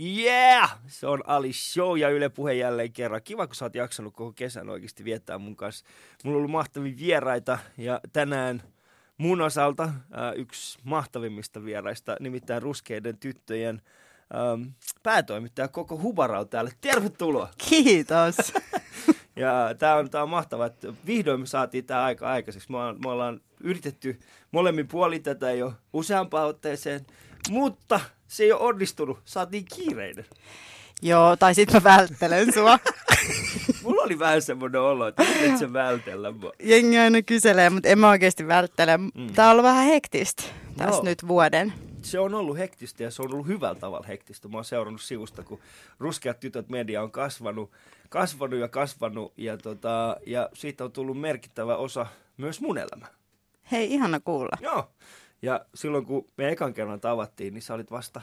Yeah! Se on Ali Show ja Yle Puhe jälleen kerran. Kiva, kun sä oot jaksanut koko kesän oikeasti viettää mun kanssa. Mulla on ollut mahtavia vieraita ja tänään mun osalta äh, yksi mahtavimmista vieraista, nimittäin Ruskeiden tyttöjen ähm, päätoimittaja koko Hubarau täällä. Tervetuloa! Kiitos! ja tää on, tää on mahtavaa, että vihdoin me saatiin tää aika aikaiseksi. Me, me ollaan yritetty molemmin puolin tätä jo useampaan otteeseen, mutta se ei ole onnistunut. Saatiin kiireinen. Joo, tai sit mä välttelen sua. Mulla oli vähän semmoinen olo, että et sä vältellä mua. Jengi aina kyselee, mutta en mä oikeasti välttele. Mm. Tää on ollut vähän hektistä tässä Joo. nyt vuoden. Se on ollut hektistä ja se on ollut hyvällä tavalla hektistä. Mä oon seurannut sivusta, kun Ruskeat tytöt media on kasvanut, kasvanut ja kasvanut ja, tota, ja siitä on tullut merkittävä osa myös mun elämä. Hei, ihana kuulla. Joo. Ja silloin kun me ekan kerran tavattiin, niin sä olit vasta,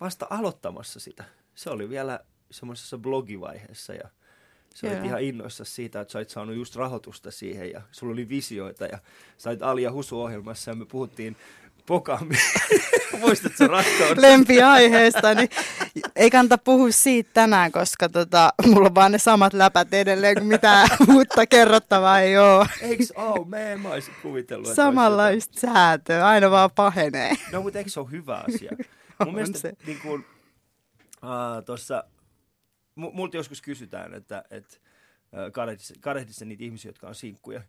vasta aloittamassa sitä. Se oli vielä semmoisessa blogivaiheessa ja sä olit ihan innoissa siitä, että sä olit saanut just rahoitusta siihen ja sulla oli visioita ja sä olit Ali ja Husu ohjelmassa ja me puhuttiin pokaammin. Muistatko rakkaudesta? Lempiaiheesta, niin ei kannata puhua siitä tänään, koska tota, mulla on vaan ne samat läpät edelleen, kun mitään uutta kerrottavaa ei ole. Eiks oo? Mä en mä olisin kuvitellut. Samanlaista säätöä, aina vaan pahenee. olisi. No mutta eikö se ole hyvä asia? On Mun mielestä se. niin kuin, tuossa, mu- multa joskus kysytään, että, että uh, kadehdissa, kadehdissa niitä ihmisiä, jotka on sinkkuja.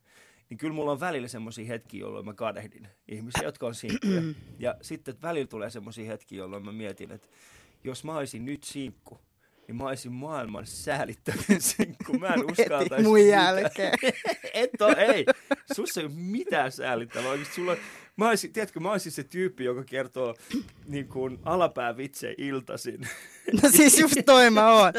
Niin kyllä mulla on välillä semmoisia hetkiä, jolloin mä kadehdin ihmisiä, jotka on sinkkuja. ja sitten välillä tulee semmoisia hetkiä, jolloin mä mietin, että jos mä olisin nyt sinkku, niin mä olisin maailman säälittävin sinkku. Mä en uskaltaisi mun mitään. jälkeen. Et ole, ei. Sussa ei ole mitään säälittävää. Oikeasti sulla, mä olisin, tiedätkö, mä olisin se tyyppi, joka kertoo niin kuin alapäävitsejä iltaisin. No siis just toi mä oon.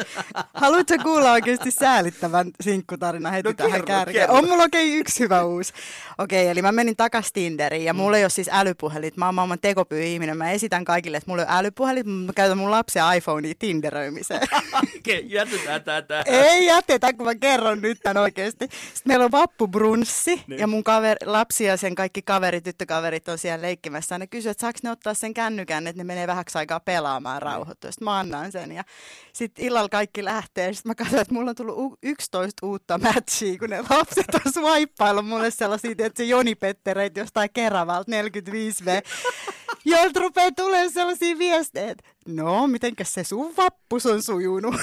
Haluatko kuulla oikeasti säälittävän sinkkutarinan heti No tähän kerro, kärkeen? kerro. On mulla okei okay, yksi hyvä uusi. Okei, okay, eli mä menin takas Tinderiin ja mulla ei ole siis älypuhelit. Mä oon maailman tekopyy-ihminen. Mä esitän kaikille, että mulla ole älypuhelit, mutta mä käytän mun lapsia iPhonea Tinderöimiseen. Okei, jätetään tää tähän. ei jätetä, kun mä kerron nyt tämän oikeasti. Sitten meillä on vappubrunssi Niin. niin. ja mun kaveri, lapsi ja sen kaikki kaverit, tyttökaverit on siellä leikkimässä. Ne kysyvät, että saako ne ottaa sen kännykän, että ne menee vähäksi aikaa pelaamaan rauhoittua. Sitten mä annan sen ja sitten illalla kaikki lähtee. Sitten mä katsoin, että mulla on tullut u- 11 uutta matchia, kun ne lapset on swipeillut mulle sellaisia, että se Joni Pettereitä jostain Keravalta 45V. Joilta rupeaa tulemaan sellaisia viestejä, että no, mitenkäs se sun vappus on sujunut?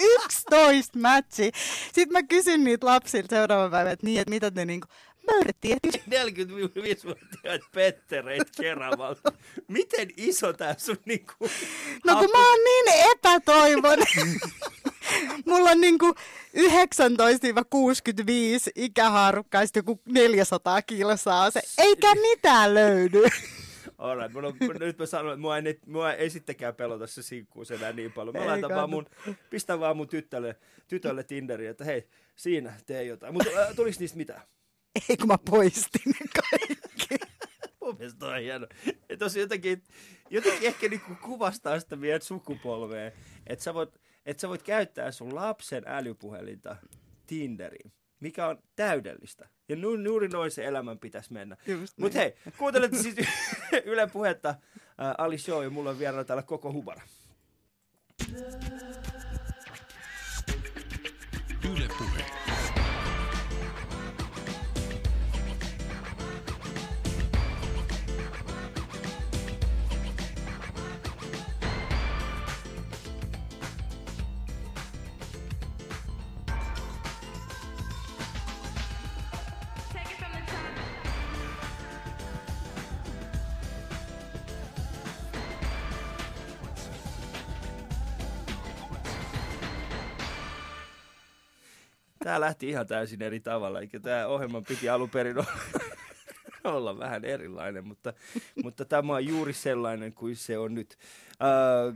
11 matchi. Sitten mä kysyn niitä lapsilta seuraavan päivän, että, niin, että mitä te niinku, että 45-vuotiaat pettereit Keravalta. Miten iso tää sun niinku... No kun mä oon niin epätoivonen. Mulla on niinku 19-65 ikähaarukka ja sit joku 400 kilsaa se. Eikä mitään löydy. Alright, mun on, nyt mä sanon, että mua ei, mua ei sittenkään pelota se sinkkuus enää niin paljon. Mä Ei laitan vaan mun, pistän vaan mun tytölle, tytölle Tinderiin, että hei, siinä tee jotain. Mutta äh, tuliko niistä mitään? Ei kun mä poistin ne kaikki. Mun mielestä on hieno. Tosi jotenkin, jotenkin ehkä niinku kuvastaa sitä meidän sukupolvea, että sä, voit, että sä voit käyttää sun lapsen älypuhelinta Tinderiin, mikä on täydellistä. Ja nu, juuri noin se elämän pitäisi mennä. Mutta niin. hei, kuuntelette siis Yle Puhetta, Ali Show ja mulla on vieraana täällä koko hubara. Tää lähti ihan täysin eri tavalla, eikä tämä ohjelma piti alun perin olla, olla vähän erilainen, mutta, mutta tämä on juuri sellainen kuin se on nyt. Uh,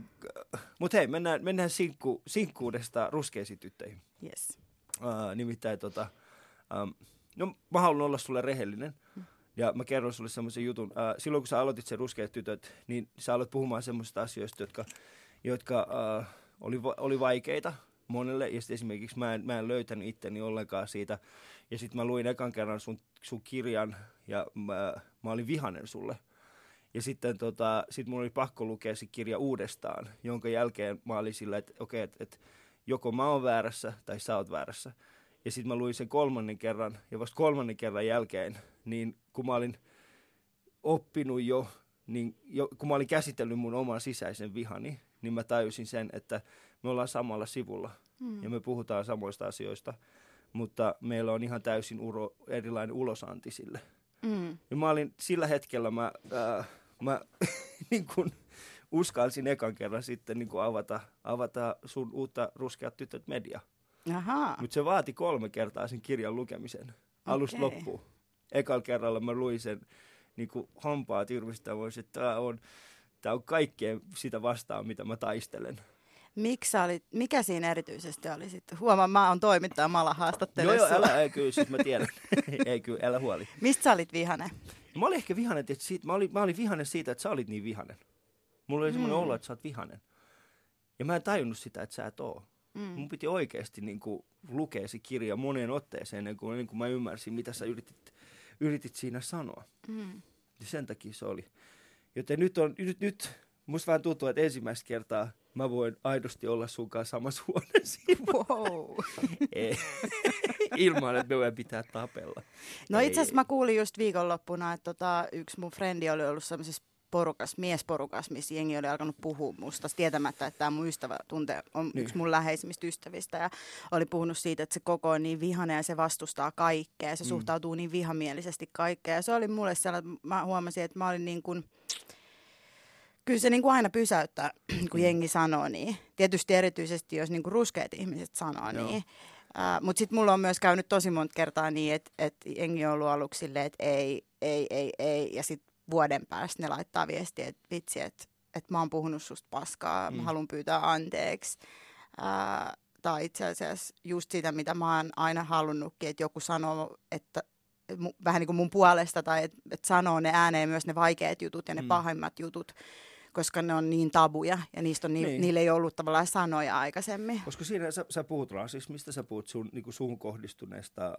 mutta hei, mennään, mennään sinkku, sinkkuudesta ruskeisiin tyttöihin. Yes. Uh, nimittäin tota, um, no mä haluan olla sulle rehellinen. Ja mä kerron sulle semmoisen jutun. Uh, silloin kun sä aloitit se ruskeat tytöt, niin sä aloit puhumaan semmoisista asioista, jotka, jotka uh, oli, oli vaikeita monelle. Ja sitten esimerkiksi mä en, mä en löytänyt itteni ollenkaan siitä. Ja sitten mä luin ekan kerran sun, sun kirjan ja mä, mä olin vihanen sulle. Ja sitten tota, sit mun oli pakko lukea se kirja uudestaan, jonka jälkeen mä olin sillä, että okei, että et, joko mä oon väärässä tai sä oot väärässä. Ja sitten mä luin sen kolmannen kerran, ja vasta kolmannen kerran jälkeen, niin kun mä olin oppinut jo, niin jo, kun mä olin käsitellyt mun oman sisäisen vihani, niin mä tajusin sen, että me ollaan samalla sivulla Mm. ja me puhutaan samoista asioista, mutta meillä on ihan täysin uro, erilainen ulosanti sille. Mm. Ja mä olin sillä hetkellä, mä, äh, mä niin kun uskalsin ekan kerran sitten niin kun avata, avata sun uutta Ruskeat tytöt media. Mutta se vaati kolme kertaa sen kirjan lukemisen, alusta Okei. loppuun. Ekalla kerralla mä luin sen niin kuin hampaa voisi, että tämä on, tää on kaikkea sitä vastaan, mitä mä taistelen. Miksi sä olit, mikä siinä erityisesti oli sitten? Huomaan, mä oon toimittaja, mä alan Joo, haastattelemaan joo, sua. älä, ei, kyllä, siis mä tiedän. ei kyllä, älä huoli. Mistä sä olit vihane? Mä olin ehkä vihanen, että siitä, mä, olin, mä olin vihanen siitä, että sä olit niin vihanen. Mulla oli semmoinen Mm. olo, että sä oot vihanen. Ja mä en tajunnut sitä, että sä et oo. Mm. Mun piti oikeasti niin kuin, lukea se kirja moneen otteeseen ennen kuin, ennen kuin mä ymmärsin, mitä sä yritit, yritit siinä sanoa. Mm. Ja sen takia se oli. Joten nyt on, nyt, nyt musta vähän tuntuu, että ensimmäistä kertaa mä voin aidosti olla sun kanssa samassa huoneessa Wow. Ilman, että me voidaan pitää tapella. No itse asiassa mä kuulin just viikonloppuna, että tota, yksi mun frendi oli ollut semmoisessa porukas, miesporukas, missä jengi oli alkanut puhua musta tietämättä, että tämä mun ystävä tuntee, on Niin. yksi mun läheisimmistä ystävistä ja oli puhunut siitä, että se koko on niin vihainen ja se vastustaa kaikkea ja se Mm. mm. suhtautuu niin vihamielisesti kaikkea ja se oli mulle sellainen, että mä huomasin, että mä olin niin kuin, kyllä se niin kuin aina pysäyttää, kun Mm. jengi sanoo niin. Tietysti erityisesti, jos niin kuin ruskeat ihmiset sanoo Joo. niin. Mutta sitten mulla on myös käynyt tosi monta kertaa niin, että et jengi on ollut aluksi silleen, että ei, ei, ei, ei. Ja sitten vuoden päästä ne laittaa viestiä, että vitsi, että et mä oon puhunut susta paskaa, mm. Mä haluan pyytää anteeksi. Tai itse asiassa just sitä, mitä mä oon aina halunnutkin, että joku sanoo, että vähän niin kuin mun puolesta, tai että et sanoo ne ääneen myös ne vaikeat jutut ja ne mm. pahimmat jutut, koska ne on niin tabuja ja niistä on niin, Niin. niillä ei ollut tavallaan sanoja aikaisemmin. Koska siinä sä, sä puhut rasismista, sä puhut sun, niin suhun kohdistuneesta ää,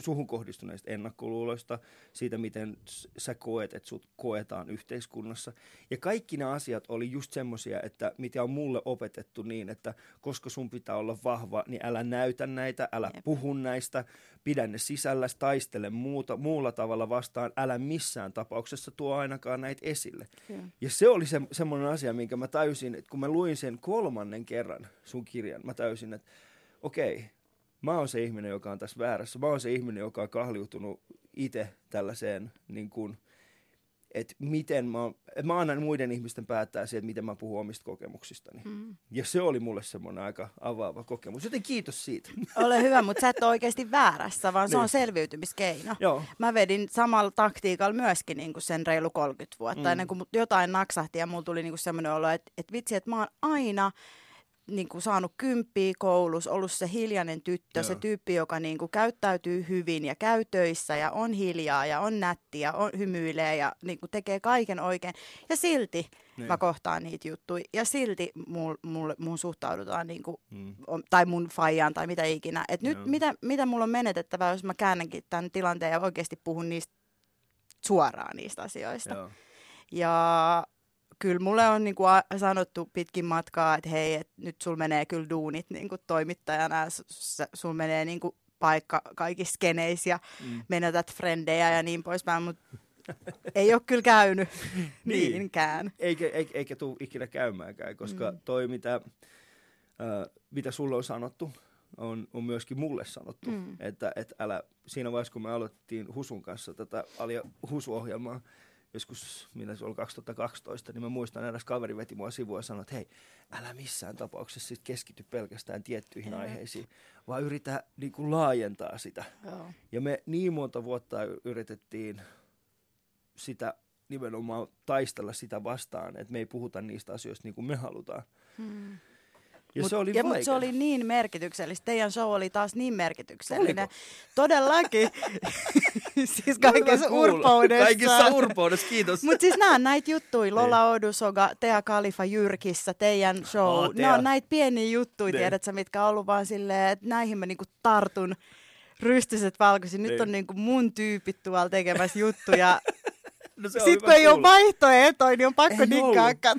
suhun kohdistuneista ennakkoluuloista, siitä miten sä koet, että sut koetaan yhteiskunnassa. Ja kaikki nämä asiat oli just semmoisia, että mitä on mulle opetettu niin, että koska sun pitää olla vahva, niin älä näytä näitä, älä Jep. puhu näistä, pidä ne sisällä, taistele muuta, muulla tavalla vastaan, älä missään tapauksessa tuo ainakaan näitä esille. Kyllä. Ja se oli se, semmoinen asia, minkä mä tajusin, että kun mä luin sen kolmannen kerran sun kirjan, mä tajusin, että okei, mä oon se ihminen, joka on tässä väärässä. Mä oon se ihminen, joka on kahliutunut itse tällaiseen, niin kuin, että miten mä, että mä annan muiden ihmisten päättää siitä, miten mä puhun omista kokemuksistani. Mm. Ja se oli mulle semmoinen aika avaava kokemus. Joten kiitos siitä. Ole hyvä, mutta sä et ole oikeasti väärässä, vaan se Niin. on selviytymiskeino. Joo. Mä vedin samalla taktiikalla myöskin niin kuin sen reilu 30 vuotta, Mm. ennen kuin jotain naksahti ja mulla tuli niin kuin semmoinen olo, että, että vitsi, että mä oon aina niin kuin saanut kymppiä koulussa, ollut se hiljainen tyttö, Joo. se tyyppi, joka niin kuin käyttäytyy hyvin ja käy töissä ja on hiljaa ja on nätti ja on, hymyilee ja niin kuin tekee kaiken oikein. Ja silti Niin. mä kohtaan niitä juttuja ja silti mul, mul, mun suhtaudutaan niin kuin Mm. tai mun faijaan tai mitä ikinä. Et nyt Joo. mitä, mitä mulla on menetettävää, jos mä käännänkin tämän tilanteen ja oikeasti puhun niistä suoraan niistä asioista. Joo. Ja kyllä mulle on niinku a- sanottu pitkin matkaa, että hei, et nyt sul menee kyllä duunit toimittajana, ja s- s- sul menee niinku paikka kaikissa skeneissä ja Mm. menetät frendejä ja niin poispäin, mutta ei ole kyllä käynyt Niin. niinkään. eikä, eikä, eikä tule ikinä käymäänkään, koska mm. Toi, mitä, äh, mitä sulle on sanottu, on, on myöskin mulle sanottu. Mm. Että et älä, siinä vaiheessa, kun me aloitettiin Husun kanssa tätä Alia Husu-ohjelmaa, joskus, mitä se oli 2012, niin mä muistan, eräs kaveri veti mua sivua ja sanoi, että hei, älä missään tapauksessa sit keskity pelkästään tiettyihin Joo. aiheisiin, vaan yritä niin kuin laajentaa sitä. Joo. Ja me niin monta vuotta yritettiin sitä nimenomaan taistella sitä vastaan, että me ei puhuta niistä asioista niin kuin me halutaan. Hmm. Ja Mut, se oli ja, mut se oli niin merkityksellistä. Teidän show oli taas niin merkityksellinen. Oliko? Todellakin. siis kaikessa urpoudessa. Kaikissa urpoudessa, kiitos. Mutta siis nämä on näitä juttuja, Lola Odusoga, Tea Kalifa Jyrkissä, teidän show. Oo, ne on näitä pieniä juttuja, Ne. tiedätkö, mitkä on ollut vaan silleen, että näihin mä niinku tartun rystyset valkoisin. Nyt Niin. on niinku mun tyypit tuolla tekemässä juttuja. No se Sitten kun ei ole kuulla. vaihtoehtoja, niin on pakko dikkaa.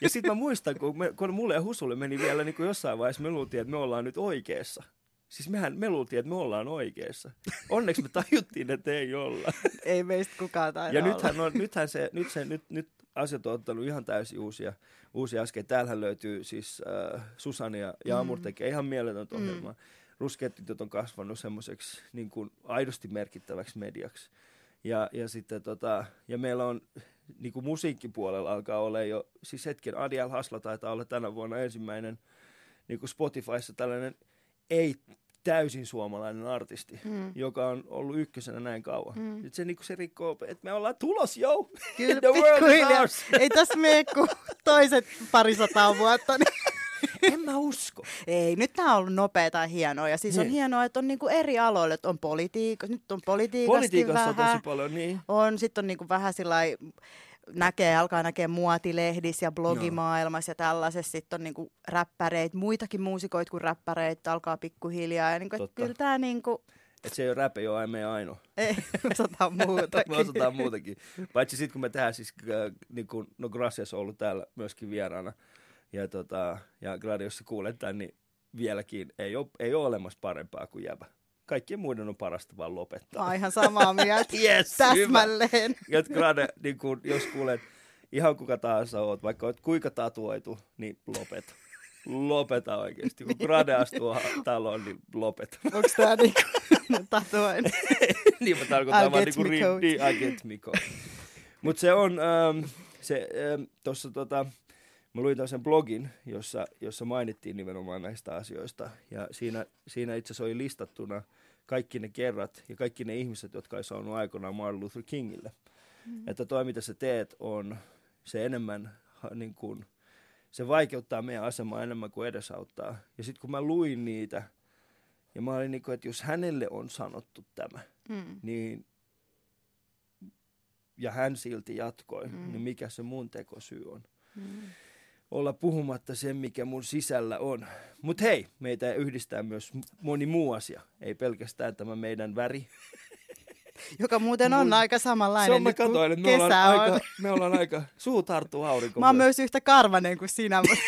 Ja sitten mä muistan, kun, me, kun mulle ja Husulle meni vielä niin kuin jossain vaiheessa, me luultiin, että me ollaan nyt oikeassa. Siis mehän, me luultiin, että me ollaan oikeassa. Onneksi me tajuttiin, että ei olla. Ei meistä kukaan taida Ja olla. nythän, on, nythän se, nyt, se, nyt, nyt asiat on ottanut ihan täysin uusia, uusia askeita. Täällähän löytyy siis äh, Susani ja Jaamur Mm. tekee ihan mieletöntä ohjelmaa. Ruskeat tytöt on kasvanut semmoiseksi niin kuin aidosti merkittäväksi mediaksi. Ja, ja, sitten, tota, ja meillä on niin kuin musiikkipuolella alkaa olla jo, siis hetken Adiel Hasla taitaa olla tänä vuonna ensimmäinen niin kuin Spotifyssa tällainen ei täysin suomalainen artisti, Mm. joka on ollut ykkösenä näin kauan. Mm. Mm. Se, niin se rikkoo, että me ollaan tulos, jo! Kyllä The world is ours. Ei tässä mene kuin toiset parisataa vuotta. Niin. En mä usko. Ei, nyt tämä on ollut nopeaa ja hienoa. Ja siis on Niin. hienoa, että on niinku eri aloille, että on politiikka, nyt on politiikasta Politiikassa on vähän. tosi paljon, niin. On, sitten on niinku vähän sillä näkee, alkaa näkee muotilehdissä ja blogimaailmassa ja tällaisessa. Sitten on niinku räppäreitä, muitakin muusikoita kuin räppäreitä alkaa pikkuhiljaa. Ja niinku, kyllä tämä niinku, Että se ei ole rap, ei ole meidän ainoa. ei, osataan muuta. Me osataan muutakin. Paitsi sitten kun me tehdään siis, äh, niin kun, no Gracias on ollut täällä myöskin vieraana. Ja, tota, ja Gladius sä kuulet tämän, niin vieläkin ei ole, ei ole olemassa parempaa kuin jäbä. Kaikkien muiden on parasta vaan Mä lopettaa. oon ihan samaa mieltä. Yes, Täsmälleen. Ja Grade, niin kun, jos kuulet ihan kuka tahansa oot, vaikka oot kuinka tatuoitu, niin lopeta. Lopeta oikeasti. Kun Grade astuu taloon, niin lopeta. Onko tämä niinku tatuoin? niin mä tarkoitan vaan niinku ri- I get me coat. Mut se on, ähm, se ähm, tossa tota, mä luin tämmöisen blogin, jossa, jossa mainittiin nimenomaan näistä asioista. Ja siinä, siinä itse asiassa oli listattuna kaikki ne kerrat ja kaikki ne ihmiset, jotka ei saanut aikoinaan Martin Luther Kingille. Mm. Että toi, mitä sä teet, on se enemmän niin kuin, se vaikeuttaa meidän asemaa enemmän kuin edesauttaa. Ja sitten kun mä luin niitä, ja mä olin niin kuin, että jos hänelle on sanottu tämä, Mm. niin ja hän silti jatkoi, Mm. mm. niin mikä se mun tekosyy on? Mm. Olla puhumatta sen, mikä mun sisällä on. Mutta hei, meitä yhdistää myös moni muu asia. Ei pelkästään tämä meidän väri. Joka muuten on Mun- aika Se samanlainen on, mä katoin, että me kesä ollaan, on. aika, me ollaan aika, suu tarttuu aurinko. Mä oon myös yhtä karvanen kuin sinä, mutta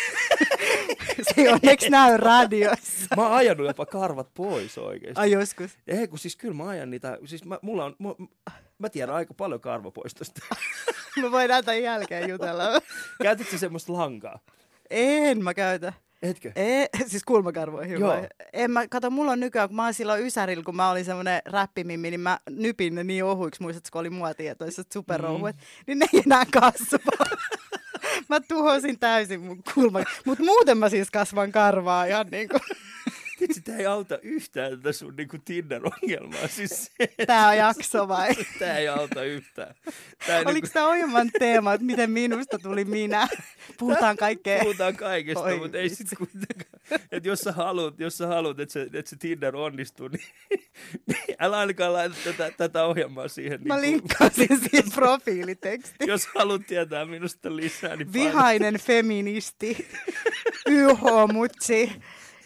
se ei onneksi näy radiossa. Mä oon ajanut jopa karvat pois oikeesti. Ai joskus. Ei, kun siis kyllä mä ajan niitä, siis mä, mulla on, mä, mä tiedän aika paljon karvapoistosta. Me voidaan tämän jälkeen jutella. Käytätkö sä semmoista lankaa? En mä käytä. Etkö? Ei, siis kulmakarvoihin Joo. vai? En mä, kato, mulla on nykyään, kun mä oon silloin Ysärillä, kun mä olin semmoinen räppimimmi, niin mä nypin ne niin ohuiksi, muistatko, kun oli muotietoiset superrouhuet, mm. niin ne ei enää kasva. mä tuhosin täysin mun kulma. Mutta muuten mä siis kasvan karvaa ihan niin kuin, Vitsi, tää ei auta yhtään tätä sun niinku Tinder-ongelmaa. Siis se, tää on jakso vai? tää ei auta yhtään. Tää ei Oliko niinku, tämä ohjelman teema, että miten minusta tuli minä? Puhutaan kaikkea. puhutaan kaikesta, Oi mutta ei sit kuitenkaan. Että jos sä haluat, jos sä haluat että, se, että se Tinder onnistuu, niin, niin älä ainakaan laita tätä, tätä ohjelmaa siihen. Mä niinku- linkkasin siihen profiilitekstiin. Jos haluat tietää minusta lisää, niin Vihainen feministi, YH-mutsi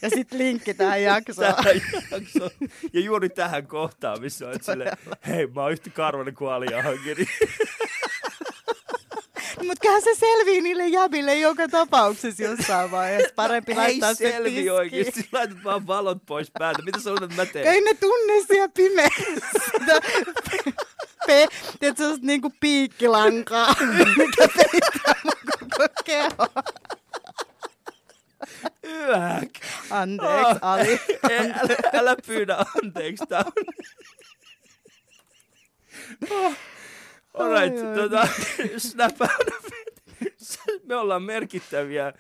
ja sitten linkki tähän jaksoon. tähän jaksoon. Ja juuri tähän kohtaan, missä on silleen, hei, mä oon yhtä karvanen kuin Alia Hankeri. Mutta kyllähän se selvii niille jäbille joka tapauksessa jossain vaiheessa. Parempi Ei laittaa se selvi oikeesti. Laitat vaan valot pois päältä. Mitä sä että mä teen? Ei ne tunne siellä pimeässä. Pe, tiedätkö, sellaista niinku piikkilankaa, mikä peittää mun koko keho. Yäk. Anteeksi, Oh. Ali. Ei, älä, älä pyydä anteeksi. Tää on... Oh. Alright, Ai, ai. tota, snap out of it. Me ollaan merkittäviä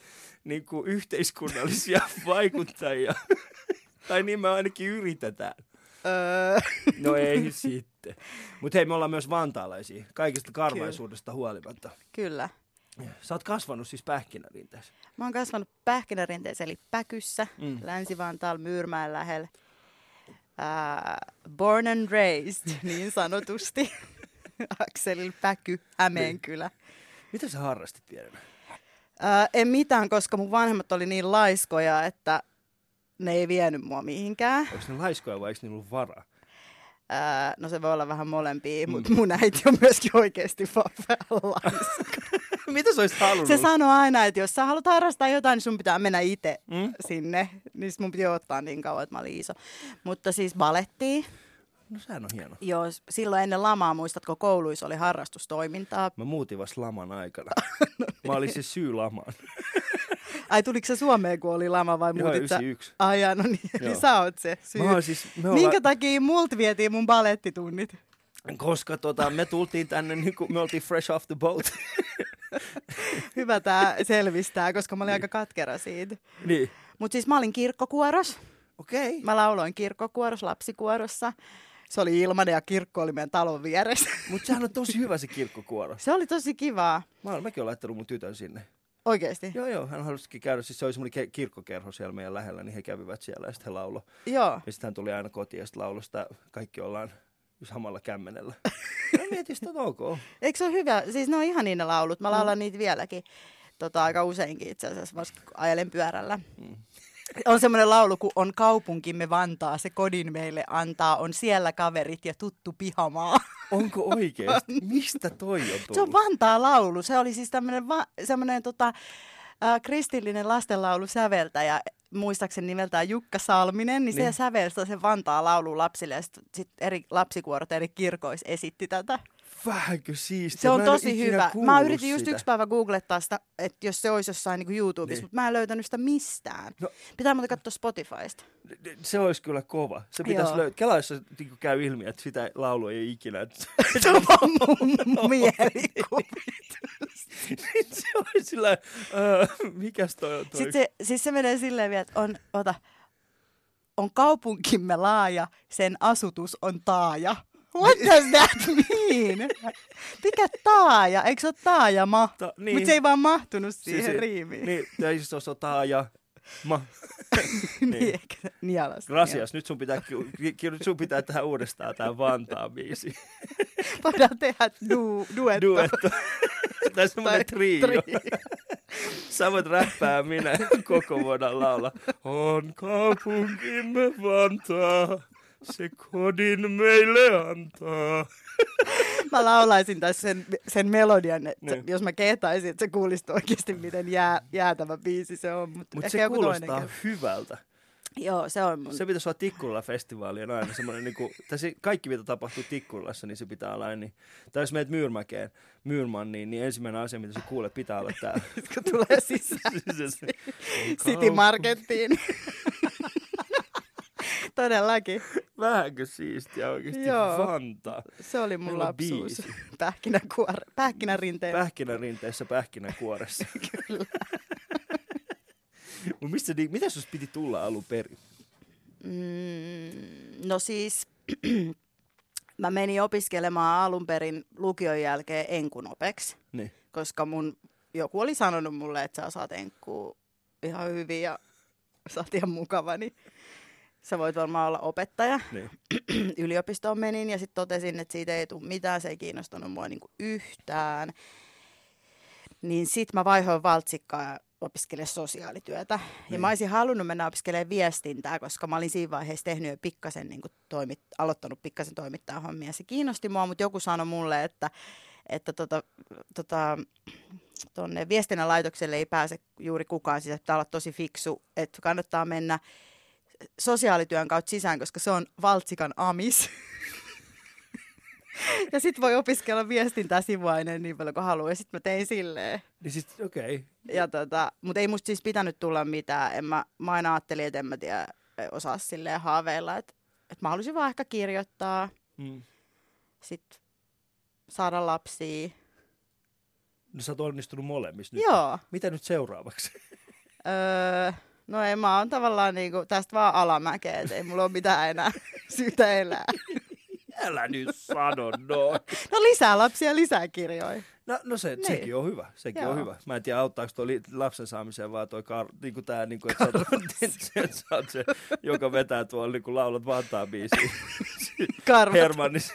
niin kuin yhteiskunnallisia vaikuttajia. tai niin me ainakin yritetään. Öö, No ei sitten. Mutta hei, me ollaan myös vantaalaisia, kaikista karvaisuudesta huolimatta. kyllä. Sä oot kasvanut siis pähkinärinteessä. Mä oon kasvanut pähkinärinteessä eli Päkyssä, Mm. Länsi-Vantaalla, Myyrmäen lähellä. Uh, born and raised, niin sanotusti. Akselilla Päky, Hämeenkylä. Mitä sä harrastit pienenä? Uh, en mitään, koska mun vanhemmat oli niin laiskoja, että ne ei vienyt mua mihinkään. Onko ne laiskoja vai eikö niillä ollut varaa? Ää, no se voi olla vähän molempia, mm. mutta mun äiti on myöskin oikeasti vaan laiska. Mitä sä olisit halunnut? Se sanoo aina, että jos sä haluat harrastaa jotain, niin sun pitää mennä itse Mm? sinne. Niin mun piti ottaa niin kauan, että mä olin iso. Mutta siis balettiin. No sehän on hieno. Joo, silloin ennen lamaa, muistatko, kouluissa oli harrastustoimintaa. Mä muutin vasta laman aikana. Mä olin se syy lamaan. Ai tuliko se Suomeen, kun oli lama vai Joo, muutit sä? 91. Ai jaa, no niin, Joo. eli sä oot se syy. Mä siis, me Minkä olla, takia multa vietiin mun balettitunnit? Koska tota, me tultiin tänne, niin kuin, me oltiin fresh off the boat. Hyvä tää selvistää, koska mä olin aika katkera siitä. niin. Mutta siis mä olin kirkkokuoros. Okei. Okay. Mä lauloin kirkkokuoros lapsikuorossa. Se oli ilmanen ja kirkko oli meidän talon vieressä. Mutta sehän on tosi hyvä se kirkkokuoro. Se oli tosi kivaa. Mä oon, mäkin olen laittanut mun tytön sinne. Oikeesti? Joo, joo, hän halusikin käydä. Siis se oli semmoinen ke- kirkkokerho siellä meidän lähellä, niin he kävivät siellä ja sitten he laulo. Joo. Ja sitten hän tuli aina kotiin ja sitten laulosta kaikki ollaan samalla kämmenellä. Mä mietin sitä, että ok. Eikö se ole hyvä? Siis ne on ihan niin ne laulut. Mm. Mä laulan niitä vieläkin. Tota, aika useinkin itse asiassa, kun ajelen pyörällä. Mm. On semmoinen laulu, kun on kaupunkimme Vantaa, se kodin meille antaa, on siellä kaverit ja tuttu pihamaa. Onko oikeesti? Mistä toi on tullut? Se on Vantaa laulu. Se oli siis tämmöinen va- semmoinen tota, äh, kristillinen lastenlaulu säveltäjä, muistaakseni nimeltään Jukka Salminen, niin, Niin. se sävelsi sen Vantaa laulu lapsille ja sitten sit eri lapsikuorot eri kirkoissa esitti tätä. Vähänkö siistiä? Se on tosi hyvä. Mä yritin just sitä. yksi päivä googlettaa sitä, että jos se olisi jossain niin YouTubessa, Niin. mutta mä en löytänyt sitä mistään. No. Pitää muuten katsoa Spotifysta. Se olisi kyllä kova. Se pitäisi löytää. Kela, jos se niin käy ilmi, että sitä laulua ei ikinä. Se on vaan mun mielikuva. se oli sillä, äh, mikäs toi on toi? Sitten se, siis se menee silleen vielä, että on, ota, on kaupunkimme laaja, sen asutus on taaja. What does that mean? Mikä taaja? Eikö se ole taajama? Ta- Niin. Mutta se ei vaan mahtunut siihen se- riimiin. Niin, siis se osaa ja ma. niin. niin. ehkä nialas. Rasias, nyt sun pitää, ki- ki- nyt sun pitää tehdä uudestaan tämä Vantaa biisi. Voidaan tehdä du- duetto. Duetto. tai semmoinen trio. trio. Sä voit räppää, minä koko voidaan laulaa. On kaupunkimme Vantaa, se kodin meille antaa. Mä laulaisin tässä sen, sen melodian, että Niin. jos mä kehtaisin, että se kuulisi oikeasti, miten jää, jäätävä biisi se on. Mutta Mutta se kuulostaa hyvältä. Joo, se on mun. Se pitäisi olla Tikkurilla festivaalien aina semmoinen, niinku, tai se, kaikki mitä tapahtuu Tikkurilassa, niin se pitää olla. Niin, tai jos meet Myyrmäkeen, Myyrmanniin, niin ensimmäinen asia, mitä sä kuulet, pitää olla tää. kun tulee sisään City Markettiin. Todellakin. Vähänkö siistiä oikeasti Joo. Vantaa. Se oli mun Meillä lapsuus. Pähkinäkuore, pähkinärinteen. Pähkinärinteessä pähkinäkuoressa. Kyllä. Mut mistä, mitä sus piti tulla alun perin? Mm, no siis, mä menin opiskelemaan alun perin lukion jälkeen enkunopeksi, Niin. koska mun, joku oli sanonut mulle, että sä saat enkkuu ihan hyvin ja sä oot ihan mukava, niin sä voit varmaan olla opettaja. niin. yliopistoon menin ja sitten totesin, että siitä ei tule mitään, se ei kiinnostanut mua niinku yhtään. Niin sitten mä vaihoin valtsikkaa ja opiskelemaan sosiaalityötä. Ja Niin. mä olisin halunnut mennä opiskelemaan viestintää, koska mä olin siinä vaiheessa tehnyt jo pikkasen, niin toimit, aloittanut pikkasen toimittaa hommia. Se kiinnosti mua, mutta joku sanoi mulle, että, että tota, tota, tonne viestinnän laitokselle ei pääse juuri kukaan, siis pitää olla tosi fiksu, että kannattaa mennä sosiaalityön kautta sisään, koska se on valtsikan amis. ja sitten voi opiskella viestintää sivuaineen niin paljon kuin haluaa. Ja sitten mä tein silleen. Niin sit, okei. Okay. Ja tota, mutta ei musta siis pitänyt tulla mitään. En mä, mä aina ajattelin, että en mä tiedä, osaa silleen haaveilla. Että, että mä halusin vaan ehkä kirjoittaa, Mm. sitten saada lapsia. No sä oot onnistunut molemmissa nyt. Joo. Mitä nyt seuraavaksi? Öö, no ei, mä oon tavallaan niinku tästä vaan alamäkeä, ei mulla ole mitään enää syytä elää. Älä nyt sano noin. No lisää lapsia, lisää kirjoja. No, no se, Niin. sekin on hyvä. Sekin on Joo. hyvä. Mä en tiedä, auttaako tuo lapsen saamiseen vaan toi kar- niinku tää, niinku, että sä sä oot se, joka vetää tuolla niinku laulat Vantaa biisiä. Karvat. Hermannissa,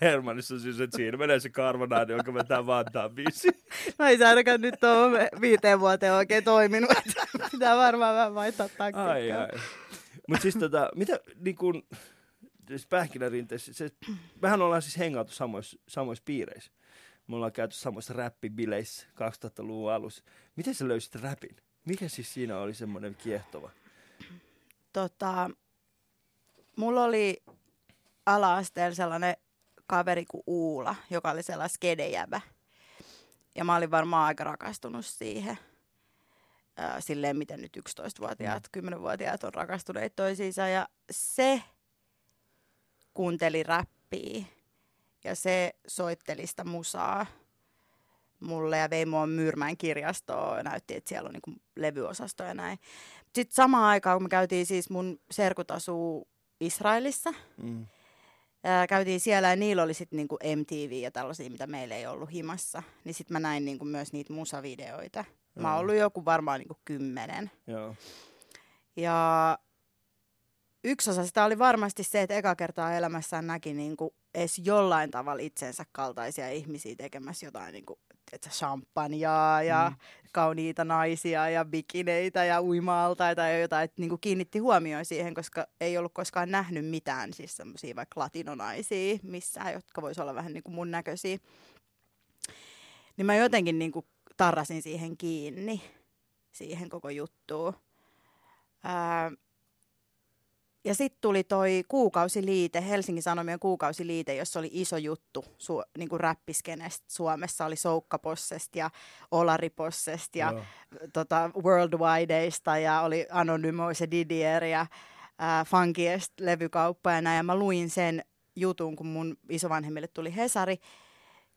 Hermannissa on siis, että siinä menee se karvanainen, joka vetää Vantaa biisiä. No ei se ainakaan nyt ole viiteen vuoteen oikein toiminut. Pitää varmaan vähän vaihtaa taktiikkaa. Ai ai. Mut siis tota, mitä niin kun, siis pähkinärinteessä, se, mehän ollaan siis hengautu samoissa, samoissa piireissä. Me ollaan käyty samoissa räppibileissä 2000-luvun alussa. Miten sä löysit räpin? Mikä siis siinä oli semmoinen kiehtova? Tota, mulla oli ala-asteella sellainen kaveri kuin Uula, joka oli sellainen skedejävä. Ja mä olin varmaan aika rakastunut siihen. Silleen, miten nyt 11-vuotiaat, 10-vuotiaat on rakastuneet toisiinsa. Ja se kuunteli räppiä ja se soitteli sitä musaa mulle ja vei mua Myyrmään kirjastoon ja näytti, että siellä on niinku levyosasto ja näin. Sitten samaan aikaan, kun me käytiin siis mun serkut asuu Israelissa, Mm. ää, käytiin siellä ja niillä oli sitten niinku MTV ja tällaisia, mitä meillä ei ollut himassa. Niin sitten mä näin niinku myös niitä musavideoita. Mä oon ollut joku varmaan niinku kymmenen. Joo. Ja yksi osa sitä oli varmasti se, että eka kertaa elämässään näki niinku edes jollain tavalla itsensä kaltaisia ihmisiä tekemässä jotain niinku, että champagnea ja mm. kauniita naisia ja bikineitä ja uima-altaita ja jotain, että niinku kiinnitti huomioon siihen, koska ei ollut koskaan nähnyt mitään siis semmoisia vaikka latinonaisia missään, jotka voisi olla vähän niinku mun näköisiä. Niin mä jotenkin niinku tarrasin siihen kiinni, siihen koko juttuun. Ää, ja sitten tuli toi kuukausiliite, Helsingin Sanomien kuukausiliite, jossa oli iso juttu su- niin kuin räppiskenestä Suomessa. Oli Soukkapossesta ja Olaripossesta ja Joo. tota, Worldwideista ja oli Anonymous ja Didier ja äh, Funkiest levykauppa ja näin. Ja mä luin sen jutun, kun mun isovanhemmille tuli Hesari.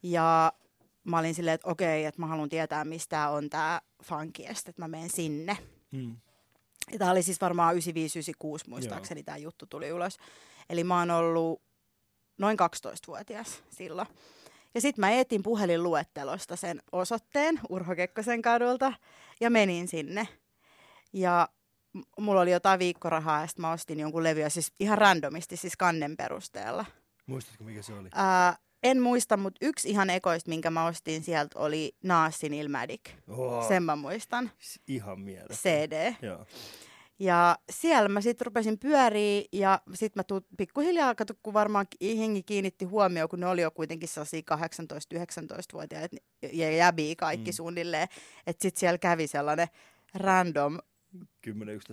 Ja mä olin silleen, että okei, että mä haluan tietää, mistä on tämä Funkiest, että mä menen sinne. Mm. Ja Tämä oli siis varmaan 95-96 muistaakseni tämä juttu tuli ulos. Eli mä oon ollut noin 12-vuotias silloin. Ja sitten mä etin puhelinluettelosta sen osoitteen Urho Kekkosen kadulta ja menin sinne. Ja mulla oli jotain viikkorahaa ja sitten mä ostin jonkun levyä siis ihan randomisti, siis kannen perusteella. Muistatko, mikä se oli? Ää, en muista, mutta yksi ihan ekoista, minkä mä ostin sieltä, oli Naasin Ilmatic. Oh, Sen mä muistan. ihan mielestä. CD. Joo. Ja siellä mä sitten rupesin pyöriä ja sitten mä tuut pikkuhiljaa, kato, kun varmaan hengi kiinnitti huomioon, kun ne oli jo kuitenkin sellaisia 18-19-vuotiaita ja jäbiä kaikki Mm. suunnilleen. Että sitten siellä kävi sellainen random 10-11